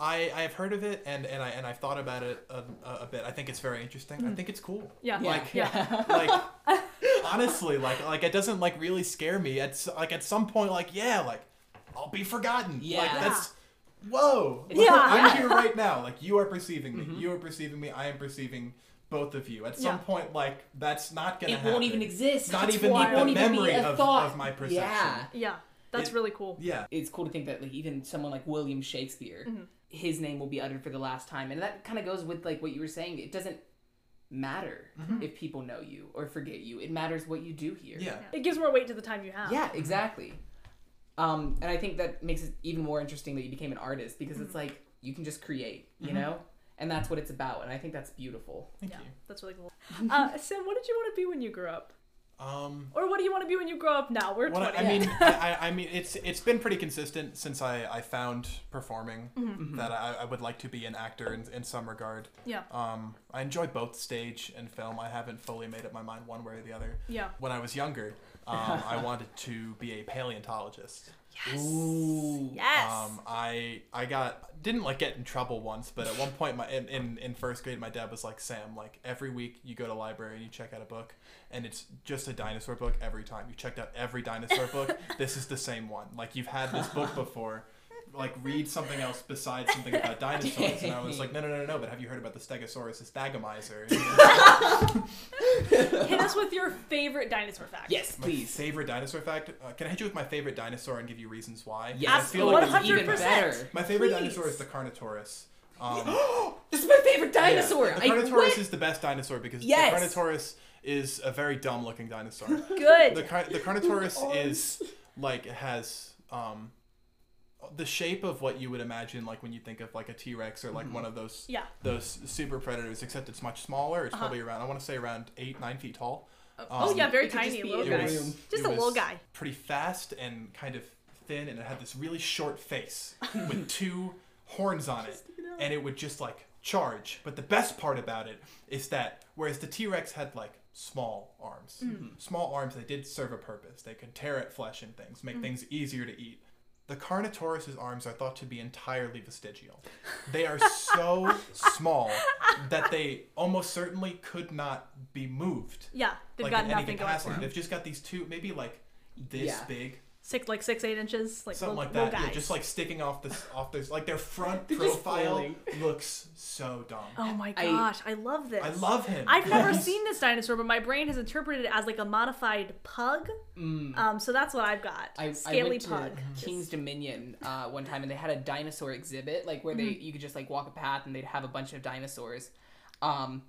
I, I have heard of it and, and I and I've thought about it a, a, a bit. I think it's very interesting. I think it's cool. Yeah. yeah, like- yeah. like honestly like like it doesn't like really scare me at s- like at some point like yeah like i'll be forgotten Yeah. like that's whoa Yeah. i'm here right now like you are perceiving me you are perceiving me i am perceiving both of you at some Yeah. point like that's not gonna happen. it happen won't even exist. not It's even wild. the won't even be memory a of, thought. of my perception Yeah. Yeah. That's It- really cool. yeah it's cool to think that like even someone like William Shakespeare, Mm-hmm. His name will be uttered for the last time, and that kind of goes with like what you were saying. It doesn't matter Mm-hmm. if people know you or forget you. It matters what you do here. yeah It gives more weight to the time you have. Yeah, exactly. Um, and I think that makes it even more interesting that you became an artist because Mm-hmm. it's like you can just create, you know, and that's what it's about. And I think that's beautiful. thank Yeah, you that's really cool. Uh, Sam, what did you want to be when you grew up? Um Or what do you want to be when you grow up now? We're What 20. I, I mean, I, I mean, it's it's been pretty consistent since I, I found performing Mm-hmm. that I, I would like to be an actor in, in some regard. yeah. Um, I enjoy both stage and film. I haven't fully made up my mind one way or the other. Yeah. When I was younger, um, I wanted to be a paleontologist. Yes. Ooh. Yes. Um, I I got didn't like get in trouble once, but at one point my in, in, in first grade my dad was like, Sam, like every week you go to library and you check out a book and it's just a dinosaur book every time. You checked out every dinosaur book. This is the same one. Like you've had this book before. Like read something else besides something about dinosaurs. And I was like, no, no, no, no, no. But have you heard about the Stegosaurus thagomizer? Hit us with your favorite dinosaur fact. Yes, My please. favorite dinosaur fact. Uh, can I hit you with my favorite dinosaur and give you reasons why? Yes, I feel like it's even 100%. better. my favorite Please. dinosaur is the Carnotaurus. Um, This is my favorite dinosaur. Yeah. The I Carnotaurus what? is the best dinosaur because Yes. the Carnotaurus is a very dumb looking dinosaur. Good. the the Carnotaurus is like has um the shape of what you would imagine like when you think of like a T-Rex or like Mm-hmm. one of those yeah. those super predators except it's much smaller. It's Uh-huh. probably around I want to say around 8 9 feet tall. oh Um, yeah, very it just tiny little guy. was- Just a little guy. Pretty fast and kind of thin and it had this really short face with two horns on it and it would just like charge. But the best part about it is that whereas the T Rex had like small arms, small arms, they did serve a purpose. They could tear at flesh and things, make things easier to eat. The Carnotaurus's arms are thought to be entirely vestigial. They are so small that they almost certainly could not be moved. Yeah, they've like got in any nothing going for capacity. them. They've just got these two, maybe like this Yeah. big, Six, like six, eight inches, like something little, like that. Yeah, just like sticking off this, off this, like their front profile looks so dumb. Oh my gosh, I, love this. I love him. I've never seen this dinosaur, but my brain has interpreted it as like a modified pug. Mm. Um, so that's what I've got. I, I Scaly went to pug. King's Dominion uh, one time, and they had a dinosaur exhibit, like where they you could just like walk a path, and they'd have a bunch of dinosaurs. Um,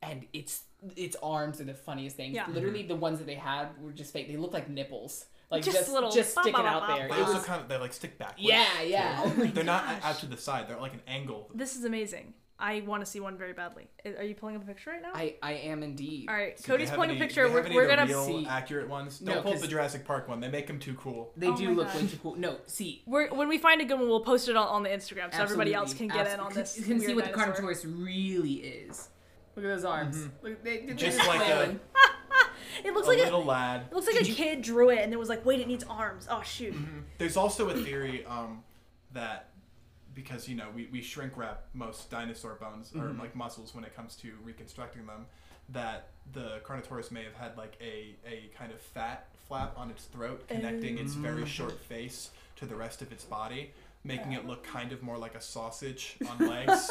and it's its arms are the funniest things. Yeah. Literally, the ones that they had were just fake. They look like nipples, like Just just little just bop, sticking bop, out bop, there. They also was- kind of they like stick backwards. yeah, yeah. Oh They're not out to the side. They're like an angle. This is amazing. I want to see one very badly. Are you pulling up a picture right now? I I am indeed. All right, See, Cody's they have pulling a picture. they We're, any we're of the gonna real See- accurate ones. Don't pull up 'cause- the Jurassic Park one. They make them too cool. They Oh do look God. way too cool. No, see, we're, when we find a good one, we'll post it on, on the Instagram so everybody else can absolutely, get in on this. You can see weird what the dinosaur. Carnotaurus really is. Look at those arms. Mm-hmm. Look, they, they're Just just like a- flailing. It looks a like a, little lad. it looks like a kid drew it and it was like, wait, it needs arms. Oh shoot. There's also a theory um, that because you know we, we shrink wrap most dinosaur bones or like muscles when it comes to reconstructing them, that the Carnotaurus may have had like a, a kind of fat flap on its throat connecting its very short face to the rest of its body, making it look kind of more like a sausage on legs.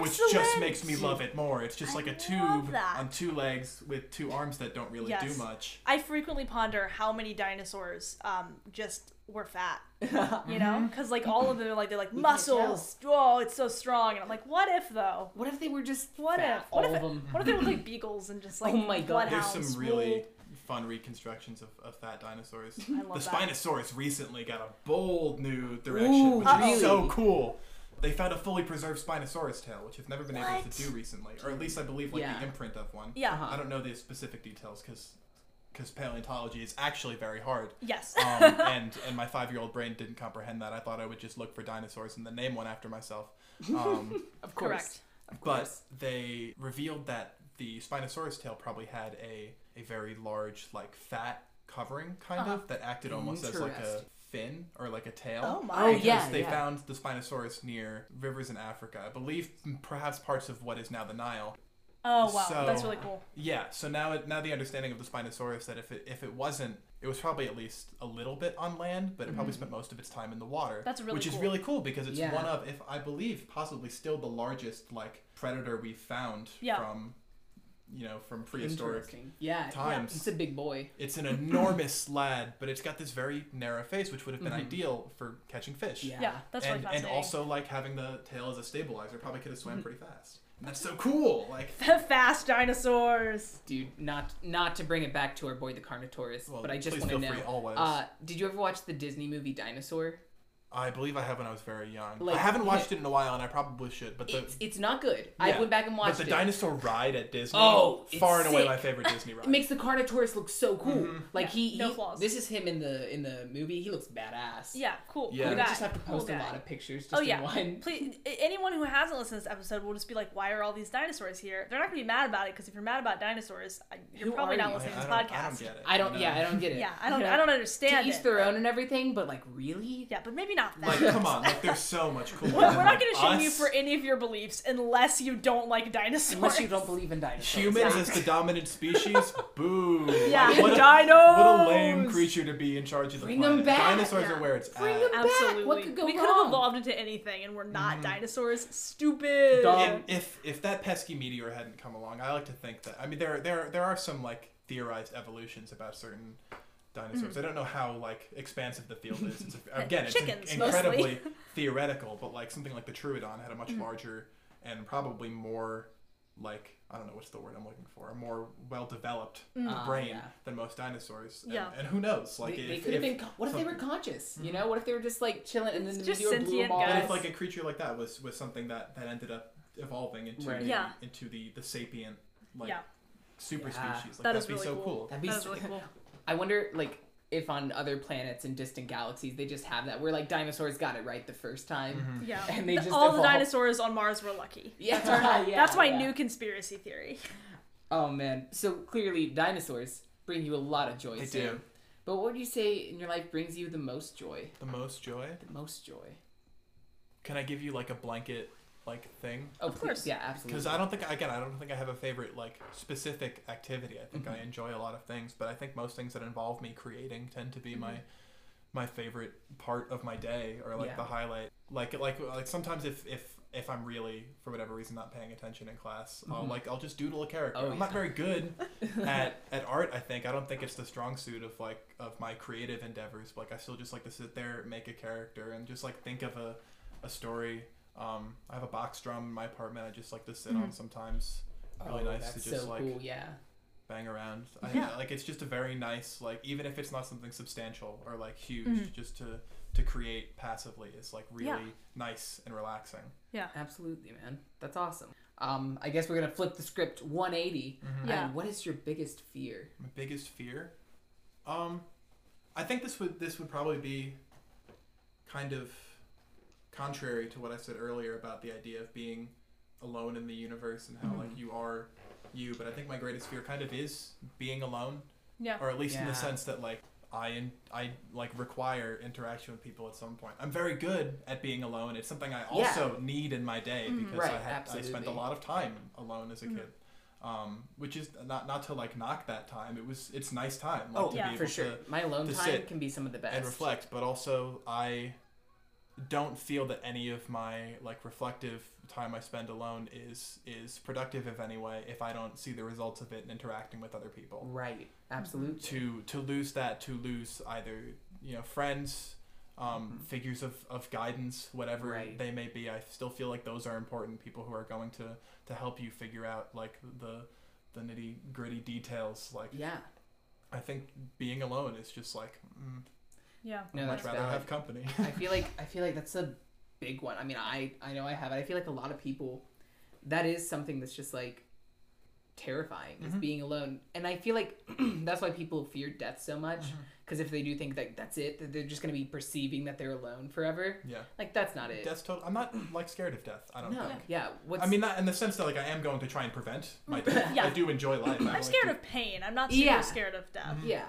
Which just makes me love it more. It's just I like a tube that. on two legs with two arms that don't really Yes. do much. I frequently ponder how many dinosaurs um, just were fat. You Mm-hmm. know, because like all of them are like they're like can't muscles. Oh, it's so strong, and I'm like, what if though? What if they were just What fat, if? What all if? of them? What if they look like beagles and just like Oh my God, bloodhounds? There's some really fun reconstructions of, of fat dinosaurs. I love the that. Spinosaurus recently got a bold new direction, Ooh, which Uh-oh. is so cool. They found a fully preserved Spinosaurus tail, which have never been able to do recently, or at least I believe like Yeah. the imprint of one. Yeah. Uh-huh. I don't know the specific details because because paleontology is actually very hard. Yes. Um, and and my five year old brain didn't comprehend that. I thought I would just look for dinosaurs and then name one after myself. Um, Of course. Correct. Of but course. they revealed that the Spinosaurus tail probably had a, a very large, like, fat covering, kind Uh-huh. of, that acted almost as like a fin or like a tail. Oh my. Oh, Because yeah, they yeah. found the Spinosaurus near rivers in Africa. I believe perhaps parts of what is now the Nile. Oh wow, So- that's really cool. Yeah, so now it, now the understanding of the Spinosaurus that if it if it wasn't it was probably at least a little bit on land, but it probably spent most of its time in the water. Mm-hmm. That's really which is really cool because it's Yeah. one of if I believe possibly still the largest like predator we've found Yeah. from you know from prehistoric. Yeah. times. It's a big boy. It's an enormous lad, but it's got this very narrow face, which would have been Mhm. ideal for catching fish. Yeah. Yeah, that's and, really and also like having the tail as a stabilizer probably could have swam pretty fast. And that's so cool. Like fast dinosaurs. Dude, not not to bring it back to our boy the Carnotaurus, well, but I just want to know. free always. Uh, did you ever watch the Disney movie Dinosaur? I believe I have when I was very young. Like, I haven't watched it in a while, and I probably should. But the It's it's not good. I Yeah, went back and watched. but the it. dinosaur ride at Disney, Oh, it's far and away sick. my favorite Disney ride. It makes the Carnotaurus look so cool. Mhm. Like Yeah, he, no he- flaws. this is him in the in the movie. He looks badass. Yeah, cool. Yeah. Cool We guy. just have to cool post a lot of pictures just Oh in yeah. one. Please, anyone who hasn't listened to this episode will just be like, "Why are all these dinosaurs here?" They're not gonna be mad about it because if you're mad about dinosaurs, you're Who probably not you? Listening to this podcast. I don't get it. I don't. Yeah. I don't get it. Yeah, I don't. I don't To understand each their own and everything, but like really? Yeah, but maybe not that. Like, come on, like there's so much cooler. We're, we're not going to shame you for any of your beliefs unless you don't like dinosaurs. Unless you don't believe in dinosaurs. humans Yeah. as the dominant species. Boo! Yeah, Like, what, a, dinos. what a lame creature to be in charge of the Bring 'em planet. back. Dinosaurs Yeah. are where it's Bring at. 'em back. Absolutely. What could go we could have evolved into anything, and we're not Mhm. dinosaurs. Stupid. Dog. And if if that pesky meteor hadn't come along, I like to think that. I mean, there there there are some like theorized evolutions about certain dinosaurs. Mm-hmm. I don't know how like expansive the field is. It's a, again, it's in- incredibly theoretical, but like something like the Troodon had a Mm. much larger and probably more like I don't know what's the word I'm looking for, a more well developed Mm. Ah, brain yeah. than most dinosaurs. And, Yeah. and who knows? Like they, if, they could have been. co- What if they were conscious? You Mhm. know, what if they were just like chilling and then It's the just meteor blew sentient them all? But if like a creature like that was was something that that ended up evolving into Right. the, Yeah. into the the sapient like yeah, super Yeah. species. Like, That that'd is be really so cool. cool. That'd be that is so- really cool. I wonder, like, if on other planets and distant galaxies they just have that, where like dinosaurs got it right the first time. Mhm. Yeah, And they just all the dinosaurs on Mars were lucky. Yeah, That's, our- yeah, that's my yeah. new conspiracy theory. Oh man, so clearly dinosaurs bring you a lot of joy. They Sam. do. But what would you say in your life brings you the most joy? The most joy. The most joy. Can I give you like a blanket like thing? Of course. Yeah, absolutely. Because I don't think again I don't think I have a favorite like specific activity. I think I Mhm. enjoy a lot of things, but I think most things that involve me creating tend to be Mm-hmm. my my favorite part of my day or like Yeah. the highlight. Like like like sometimes if if if I'm really for whatever reason not paying attention in class, I'll Mhm. like I'll just doodle a character. Oh, I'm not very good at at art. I think I don't think it's the strong suit of like of my creative endeavors. But, like I still just like to sit there, make a character, and just like think of a a story. Um, I have a box drum in my apartment. I just like to sit on Mhm. sometimes really oh, nice to that's just, so like, cool. Yeah. bang around. I, Yeah. like it's just a very nice like even if it's not something substantial or like huge, Mhm. just to to create passively is like really Yeah. nice and relaxing. Yeah, absolutely, man. That's awesome. Um, I guess we're gonna flip the script 180. Yeah. And what is your biggest fear? My biggest fear, um, I think this would this would probably be kind of contrary to what I said earlier about the idea of being alone in the universe and how Mhm. like you are you. But I think my greatest fear kind of is being alone. Yeah. or at least in the sense that like I in, I like require interaction with people at some point. I'm very good at being alone. It's something I Yeah. also need in my day Mhm. because Right, I had I spent a lot of time alone as a Mhm. kid. Um, which is not not to like knock that time. It was it's nice time like oh, to yeah, be for sure. to My alone time can be some of the best. and reflect, but also I don't feel that any of my like reflective time I spend alone is is productive if any way if I don't see the results of it in interacting with other people Right. Absolutely. to to lose that to lose either you know friends um, Mhm. figures of, of guidance whatever Right. they may be i still feel like those are important people who are going to to help you figure out like the the nitty gritty details like Yeah. i think being alone is just like mm, Yeah. No, i'd much that's rather valid. have company I feel like I feel like that's a big one. I mean, I I know I have it. I feel like a lot of people that is something that's just like terrifying is Mhm. being alone and i feel like that's why people fear death so much Mm-hmm. because if they do think that that's it that they're just going to be perceiving that they're alone forever Yeah. like that's not it Death's total. I'm not like scared of death. I don't no think. yeah what's I mean, not in the sense that like I am going to try and prevent my death. Yeah. I do enjoy life. I I'm like scared to- of pain. I'm not super Yeah. scared of death. Mm-hmm. yeah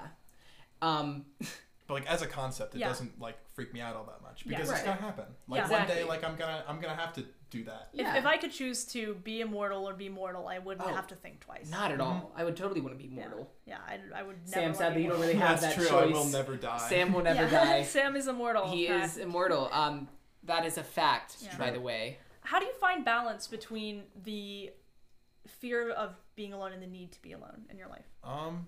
um But like as a concept, it Yeah. doesn't like freak me out all that much Yeah. because it's Right. gonna happen. Like Yeah. one Exactly. day, like I'm gonna I'm gonna have to do that. If, Yeah. if I could choose to be immortal or be mortal, I wouldn't Oh. have to think twice. not at Mm-hmm. all i would totally want to be mortal Yeah, I, I would never. sam wanna sadly be you don't mortal. really have That's that true. choice I will never die. sam will never Yeah. die Sam is immortal. he Yeah. is immortal um that is a fact Yeah. by the way How do you find balance between the fear of being alone and the need to be alone in your life? Um,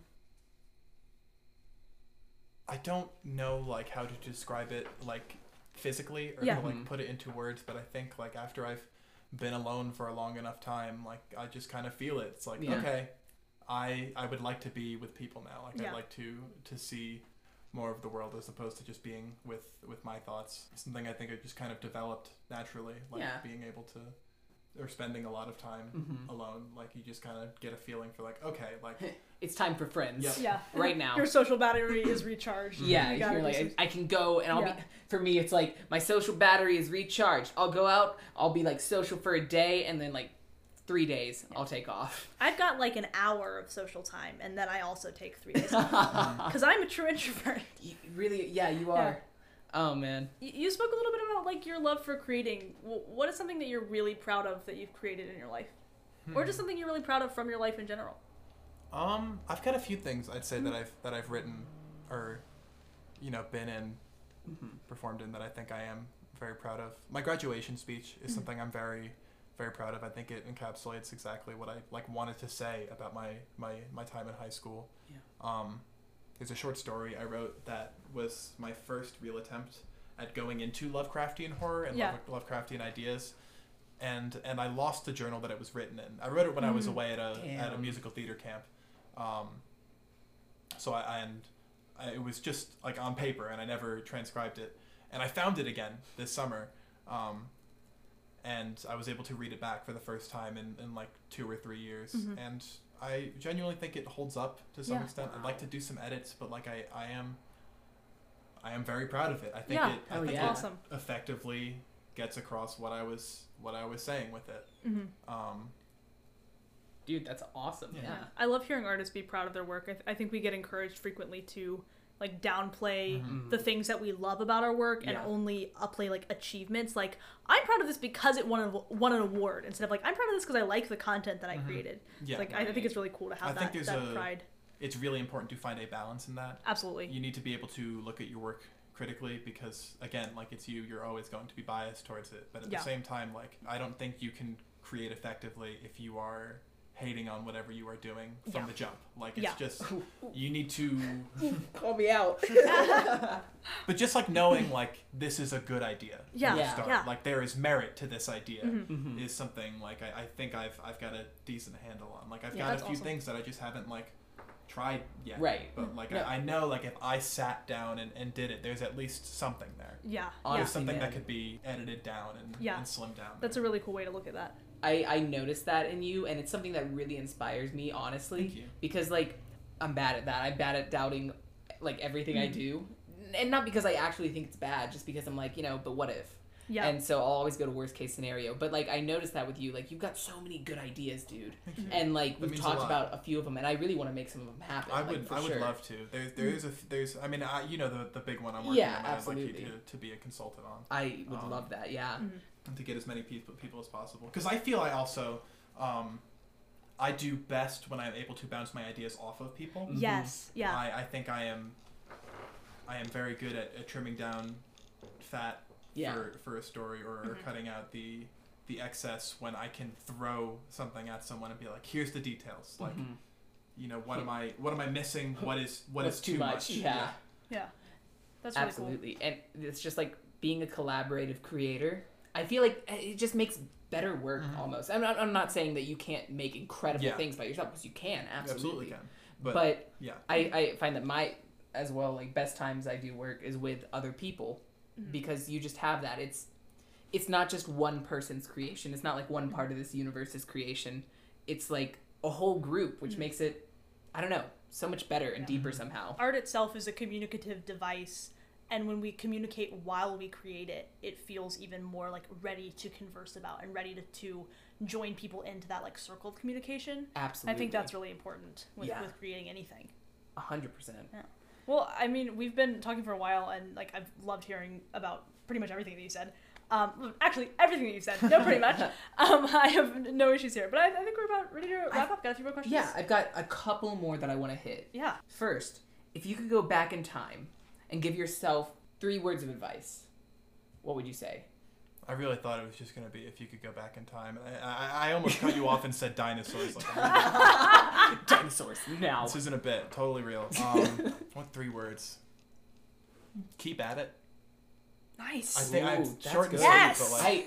I don't know like how to describe it like physically or Yeah. to like Mhm. put it into words, but I think like after I've been alone for a long enough time, like I just kind of feel it. It's like Yeah. okay, I I would like to be with people now. Like Yeah. I'd like to to see more of the world as opposed to just being with with my thoughts. Something I think I just kind of developed naturally, like Yeah. being able to or spending a lot of time Mhm. alone. Like you just kind of get a feeling for like okay, like it's time for friends Yep. Yeah. right now Your social battery is recharged. Yeah, You you're like some- I, I can go and I'll Yeah. be. For me, it's like my social battery is recharged. I'll go out. I'll be like social for a day, and then like three days, I'll take off. I've got like an hour of social time, and then I also take three days because I'm a true introvert. You- really, yeah, you are. Oh man, You- You spoke a little bit about like your love for creating. What is something that you're really proud of that you've created in your life, or hmm. just something you're really proud of from your life in general? Um, I've got a few things I'd say that I've that I've written or you know been in, performed in that I think I am very proud of. My graduation speech is something I'm very very proud of. I think it encapsulates exactly what I like wanted to say about my my my time in high school. Yeah. Um, there's a short story I wrote that was my first real attempt at going into Lovecraftian horror and Yeah. Love, Lovecraftian ideas. And and I lost the journal that it was written in. I wrote it when I was Mm. away at a at a musical theater camp. Um, so I and I, it was just like on paper, and I never transcribed it. And I found it again this summer, um, and I was able to read it back for the first time in, in like two or three years. Mhm. And I genuinely think it holds up to some Yeah. extent. I'd like to do some edits, but like I, I am I am very proud of it. I think Yeah. it I Hell think yeah. it Awesome. effectively gets across what I was what I was saying with it. Mm-hmm. Um, dude, that's awesome. Yeah. Yeah. I love hearing artists be proud of their work. I, th- I think we get encouraged frequently to like downplay Mhm. the things that we love about our work and Yeah. only upplay like achievements. Like I'm proud of this because it won, a, won an award instead of like I'm proud of this because I like the content that I Mhm. created. yeah, like I, I think it's really cool to have I think that, there's that a- pride. it's really important to find a balance in that. Absolutely. you need to be able to look at your work critically because again like it's you you're always going to be biased towards it but at Yeah. the same time like i don't think you can create effectively if you are hating on whatever you are doing from Yeah. the jump like it's Yeah. just you need to Call me out. but just like knowing like this is a good idea Yeah. Yeah. start. Yeah. like there is merit to this idea Mhm. Mhm. is something like I, I think I've I've got a decent handle on. Like I've Yeah, got a few awesome. things that I just haven't like tried yet. Right. But like No. I, I know like if I sat down and, and did it, there's at least something there. Yeah. There's something man. that could be edited down and, Yeah. and slimmed down. That's a really cool way to look at that. I I noticed that in you, and it's something that really inspires me, honestly. Thank you. because like I'm bad at that. I'm bad at doubting like everything I Mhm. do, and not because I actually think it's bad, just because I'm like you know, but what if? Yeah. And so I'll always go to worst case scenario. But like I noticed that with you, like you've got so many good ideas, dude. Thank you. And like we've means a talked about a few of them, and I really want to make some of them happen. I like, would for I would sure. love to. There's there is a there's I mean I, you know the the big one I'm working Yeah, on. that I'd like you to, to be a consultant on. I would Um, love that. Yeah. Mhm. And to get as many people people as possible. Because I feel I also, um, I do best when I'm able to bounce my ideas off of people. Mhm. Yes. Yeah. I, I think I am, I am very good at, at trimming down fat Yeah. for, for a story or, or Mhm. cutting out the the excess when I can throw something at someone and be like, here's the details. Like, Mhm. you know, what am I what am I missing? What is what is too much? Yeah. yeah. That's really Absolutely. And it's just like being a collaborative creator. I feel like it just makes better work Mhm. almost. I'm not, I'm not saying that you can't make incredible Yeah. things by yourself because you can You absolutely. absolutely can. But, But, yeah, I, I find that my as well like best times I do work is with other people Mhm. because you just have that. It's it's not just one person's creation. It's not like one part of this universe's creation. It's like a whole group, which makes it, I don't know, so much better and deeper somehow. Art itself is a communicative device, and when we communicate while we create it, it feels even more like ready to converse about and ready to, to join people into that like circle of communication. Absolutely. I think that's really important with, Yeah. with creating anything. a hundred percent. yeah. Well, I mean, we've been talking for a while, and like I've loved hearing about pretty much everything that you said. Um, actually, everything that you said. No, pretty much. Um, I have no issues here, but I, I think we're about ready to wrap up. Got a few more questions. Yeah, I've got a couple more that I want to hit. Yeah. First, if you could go back in time and give yourself three words of advice, what would you say? I really thought it was just gonna be if you could go back in time. And I, I, I almost cut you off and said dinosaurs. Like, Dinosaurs now. this isn't a bit. Totally real. Um, what three words? Keep at it. Nice. I think I Ooh, that's short and sweet, Yes! but like. I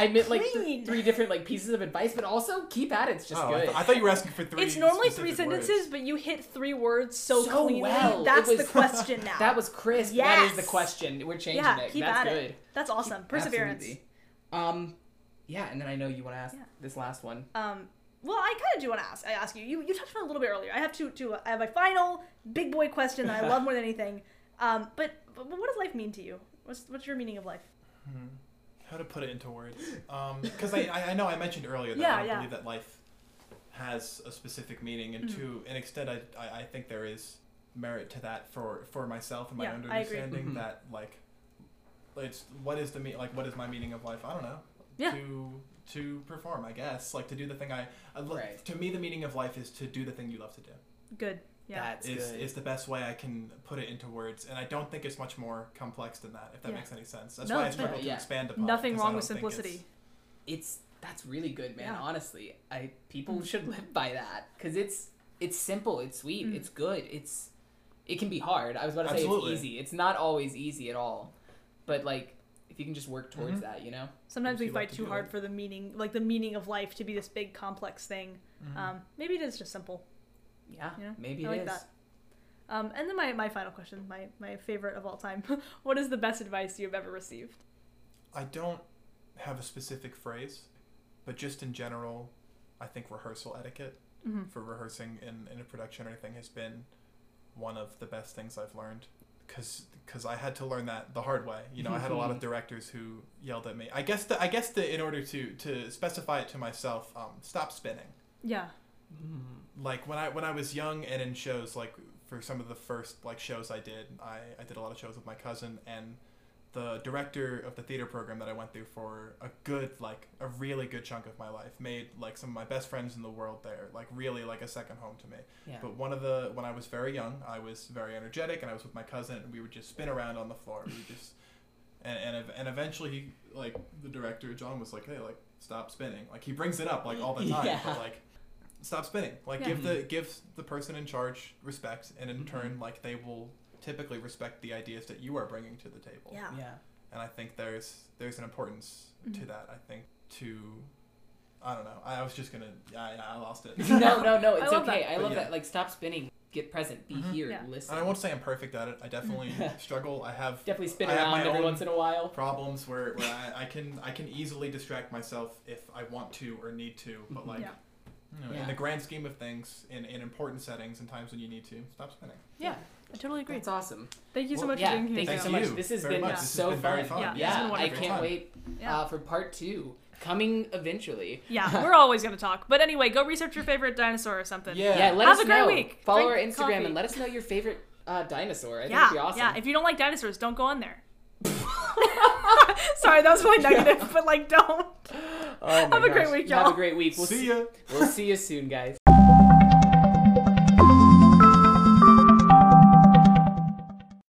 I meant like th- three different like pieces of advice, but also keep at it. It's just oh, I, good. th- I thought you were asking for three. it's normally three specific words. sentences, but you hit three words so, So cleanly. well. That's was- the question now. that was crisp. That is the question. We're changing yeah. it. Keep That's at good. it. That's awesome. Perseverance. Absolutely. Um, yeah, and then I know you want to ask Yeah. this last one. Um, well, I kind of do want to ask. I ask you. You you touched on it a little bit earlier. I have two. two I have a final big boy question that I love more than anything. Um, but, but what does life mean to you? What's what's your meaning of life? Hmm. How to put it into words? Because I, I I know I mentioned earlier that Yeah, I don't yeah. believe that life has a specific meaning, and Mhm. to an extent, I, I I think there is merit to that for for myself and my Yeah, own I agree. understanding Mhm. that like it's what is the me like what is my meaning of life? I don't know. Yeah. To to perform, I guess, like to do the thing I, I lo- Right. to me the meaning of life is to do the thing you love to do. Good. Yeah. That's is good. is the best way I can put it into words, and I don't think it's much more complex than that. If that Yeah. makes any sense, that's No, why I it's not. struggle to Yeah. expand upon. it, Nothing 'cause I wrong with don't think it's- simplicity. it's that's really good, man. Yeah. Honestly, I people Mm. should live by that because it's it's simple, it's sweet, Mm. it's good. It's it can be hard. I was about to Absolutely. say it's easy. It's not always easy at all, but like if you can just work towards Mhm. that, you know. Sometimes we fight to too do hard it. for the meaning, like the meaning of life, to be this big complex thing. Mhm. Um, maybe it is just simple. Yeah, Yeah, maybe I it like is. that. Um, and then my, my final question, my, my favorite of all time. what is the best advice you've ever received? I don't have a specific phrase, but just in general, I think rehearsal etiquette Mm-hmm. for rehearsing in, in a production or anything has been one of the best things I've learned. Because I had to learn that the hard way. You know, I had a lot of directors who yelled at me. I guess the, I guess the, in order to, to specify it to myself, um, stop spinning. Yeah. Mm. Like when I when I was young and in shows like for some of the first like shows I did I, I did a lot of shows with my cousin and the director of the theater program that I went through for a good like a really good chunk of my life made like some of my best friends in the world there like really like a second home to me Yeah. but one of the when I was very young I was very energetic and I was with my cousin and we would just spin around on the floor we just and and, and eventually he like the director John was like hey like stop spinning like he brings it up like all the time Yeah. but like stop spinning like Yeah. give the give the person in charge respect and in Mhm. turn like they will typically respect the ideas that you are bringing to the table Yeah. Yeah. and I think there's there's an importance to Mhm. that I think to I don't know I was just gonna yeah, yeah I lost it no, no, no. It's love okay. that. I But love yeah. that. Like, stop spinning. Get present. Be Mhm. here. Yeah. Listen. and I won't say I'm perfect at it I definitely struggle I have Definitely spin I around my every once in a while. problems where, where I, I can I can easily distract myself if I want to or need to, but like Yeah. You know, Yeah. in the grand scheme of things, in, in important settings and times when you need to, stop spinning. Yeah. I totally agree. It's awesome. Thank you so Well, much yeah, for being here. thank you Thank so much. This has very been much. This has so been very fun. fun. Yeah, Yeah, I can't Time. wait uh, for part two coming eventually. Yeah, we're always gonna talk. But anyway, go research your favorite dinosaur or something. Yeah. Yeah, let Have us a great know. week. Follow Drink our Instagram coffee. and let us know your favorite uh, dinosaur. I think yeah, it'd be awesome. yeah. If you don't like dinosaurs, don't go on there. Sorry, that was really negative, but like, don't. Oh my Have a great week, Have y'all. a great week. We'll See ya. We'll see you soon, guys.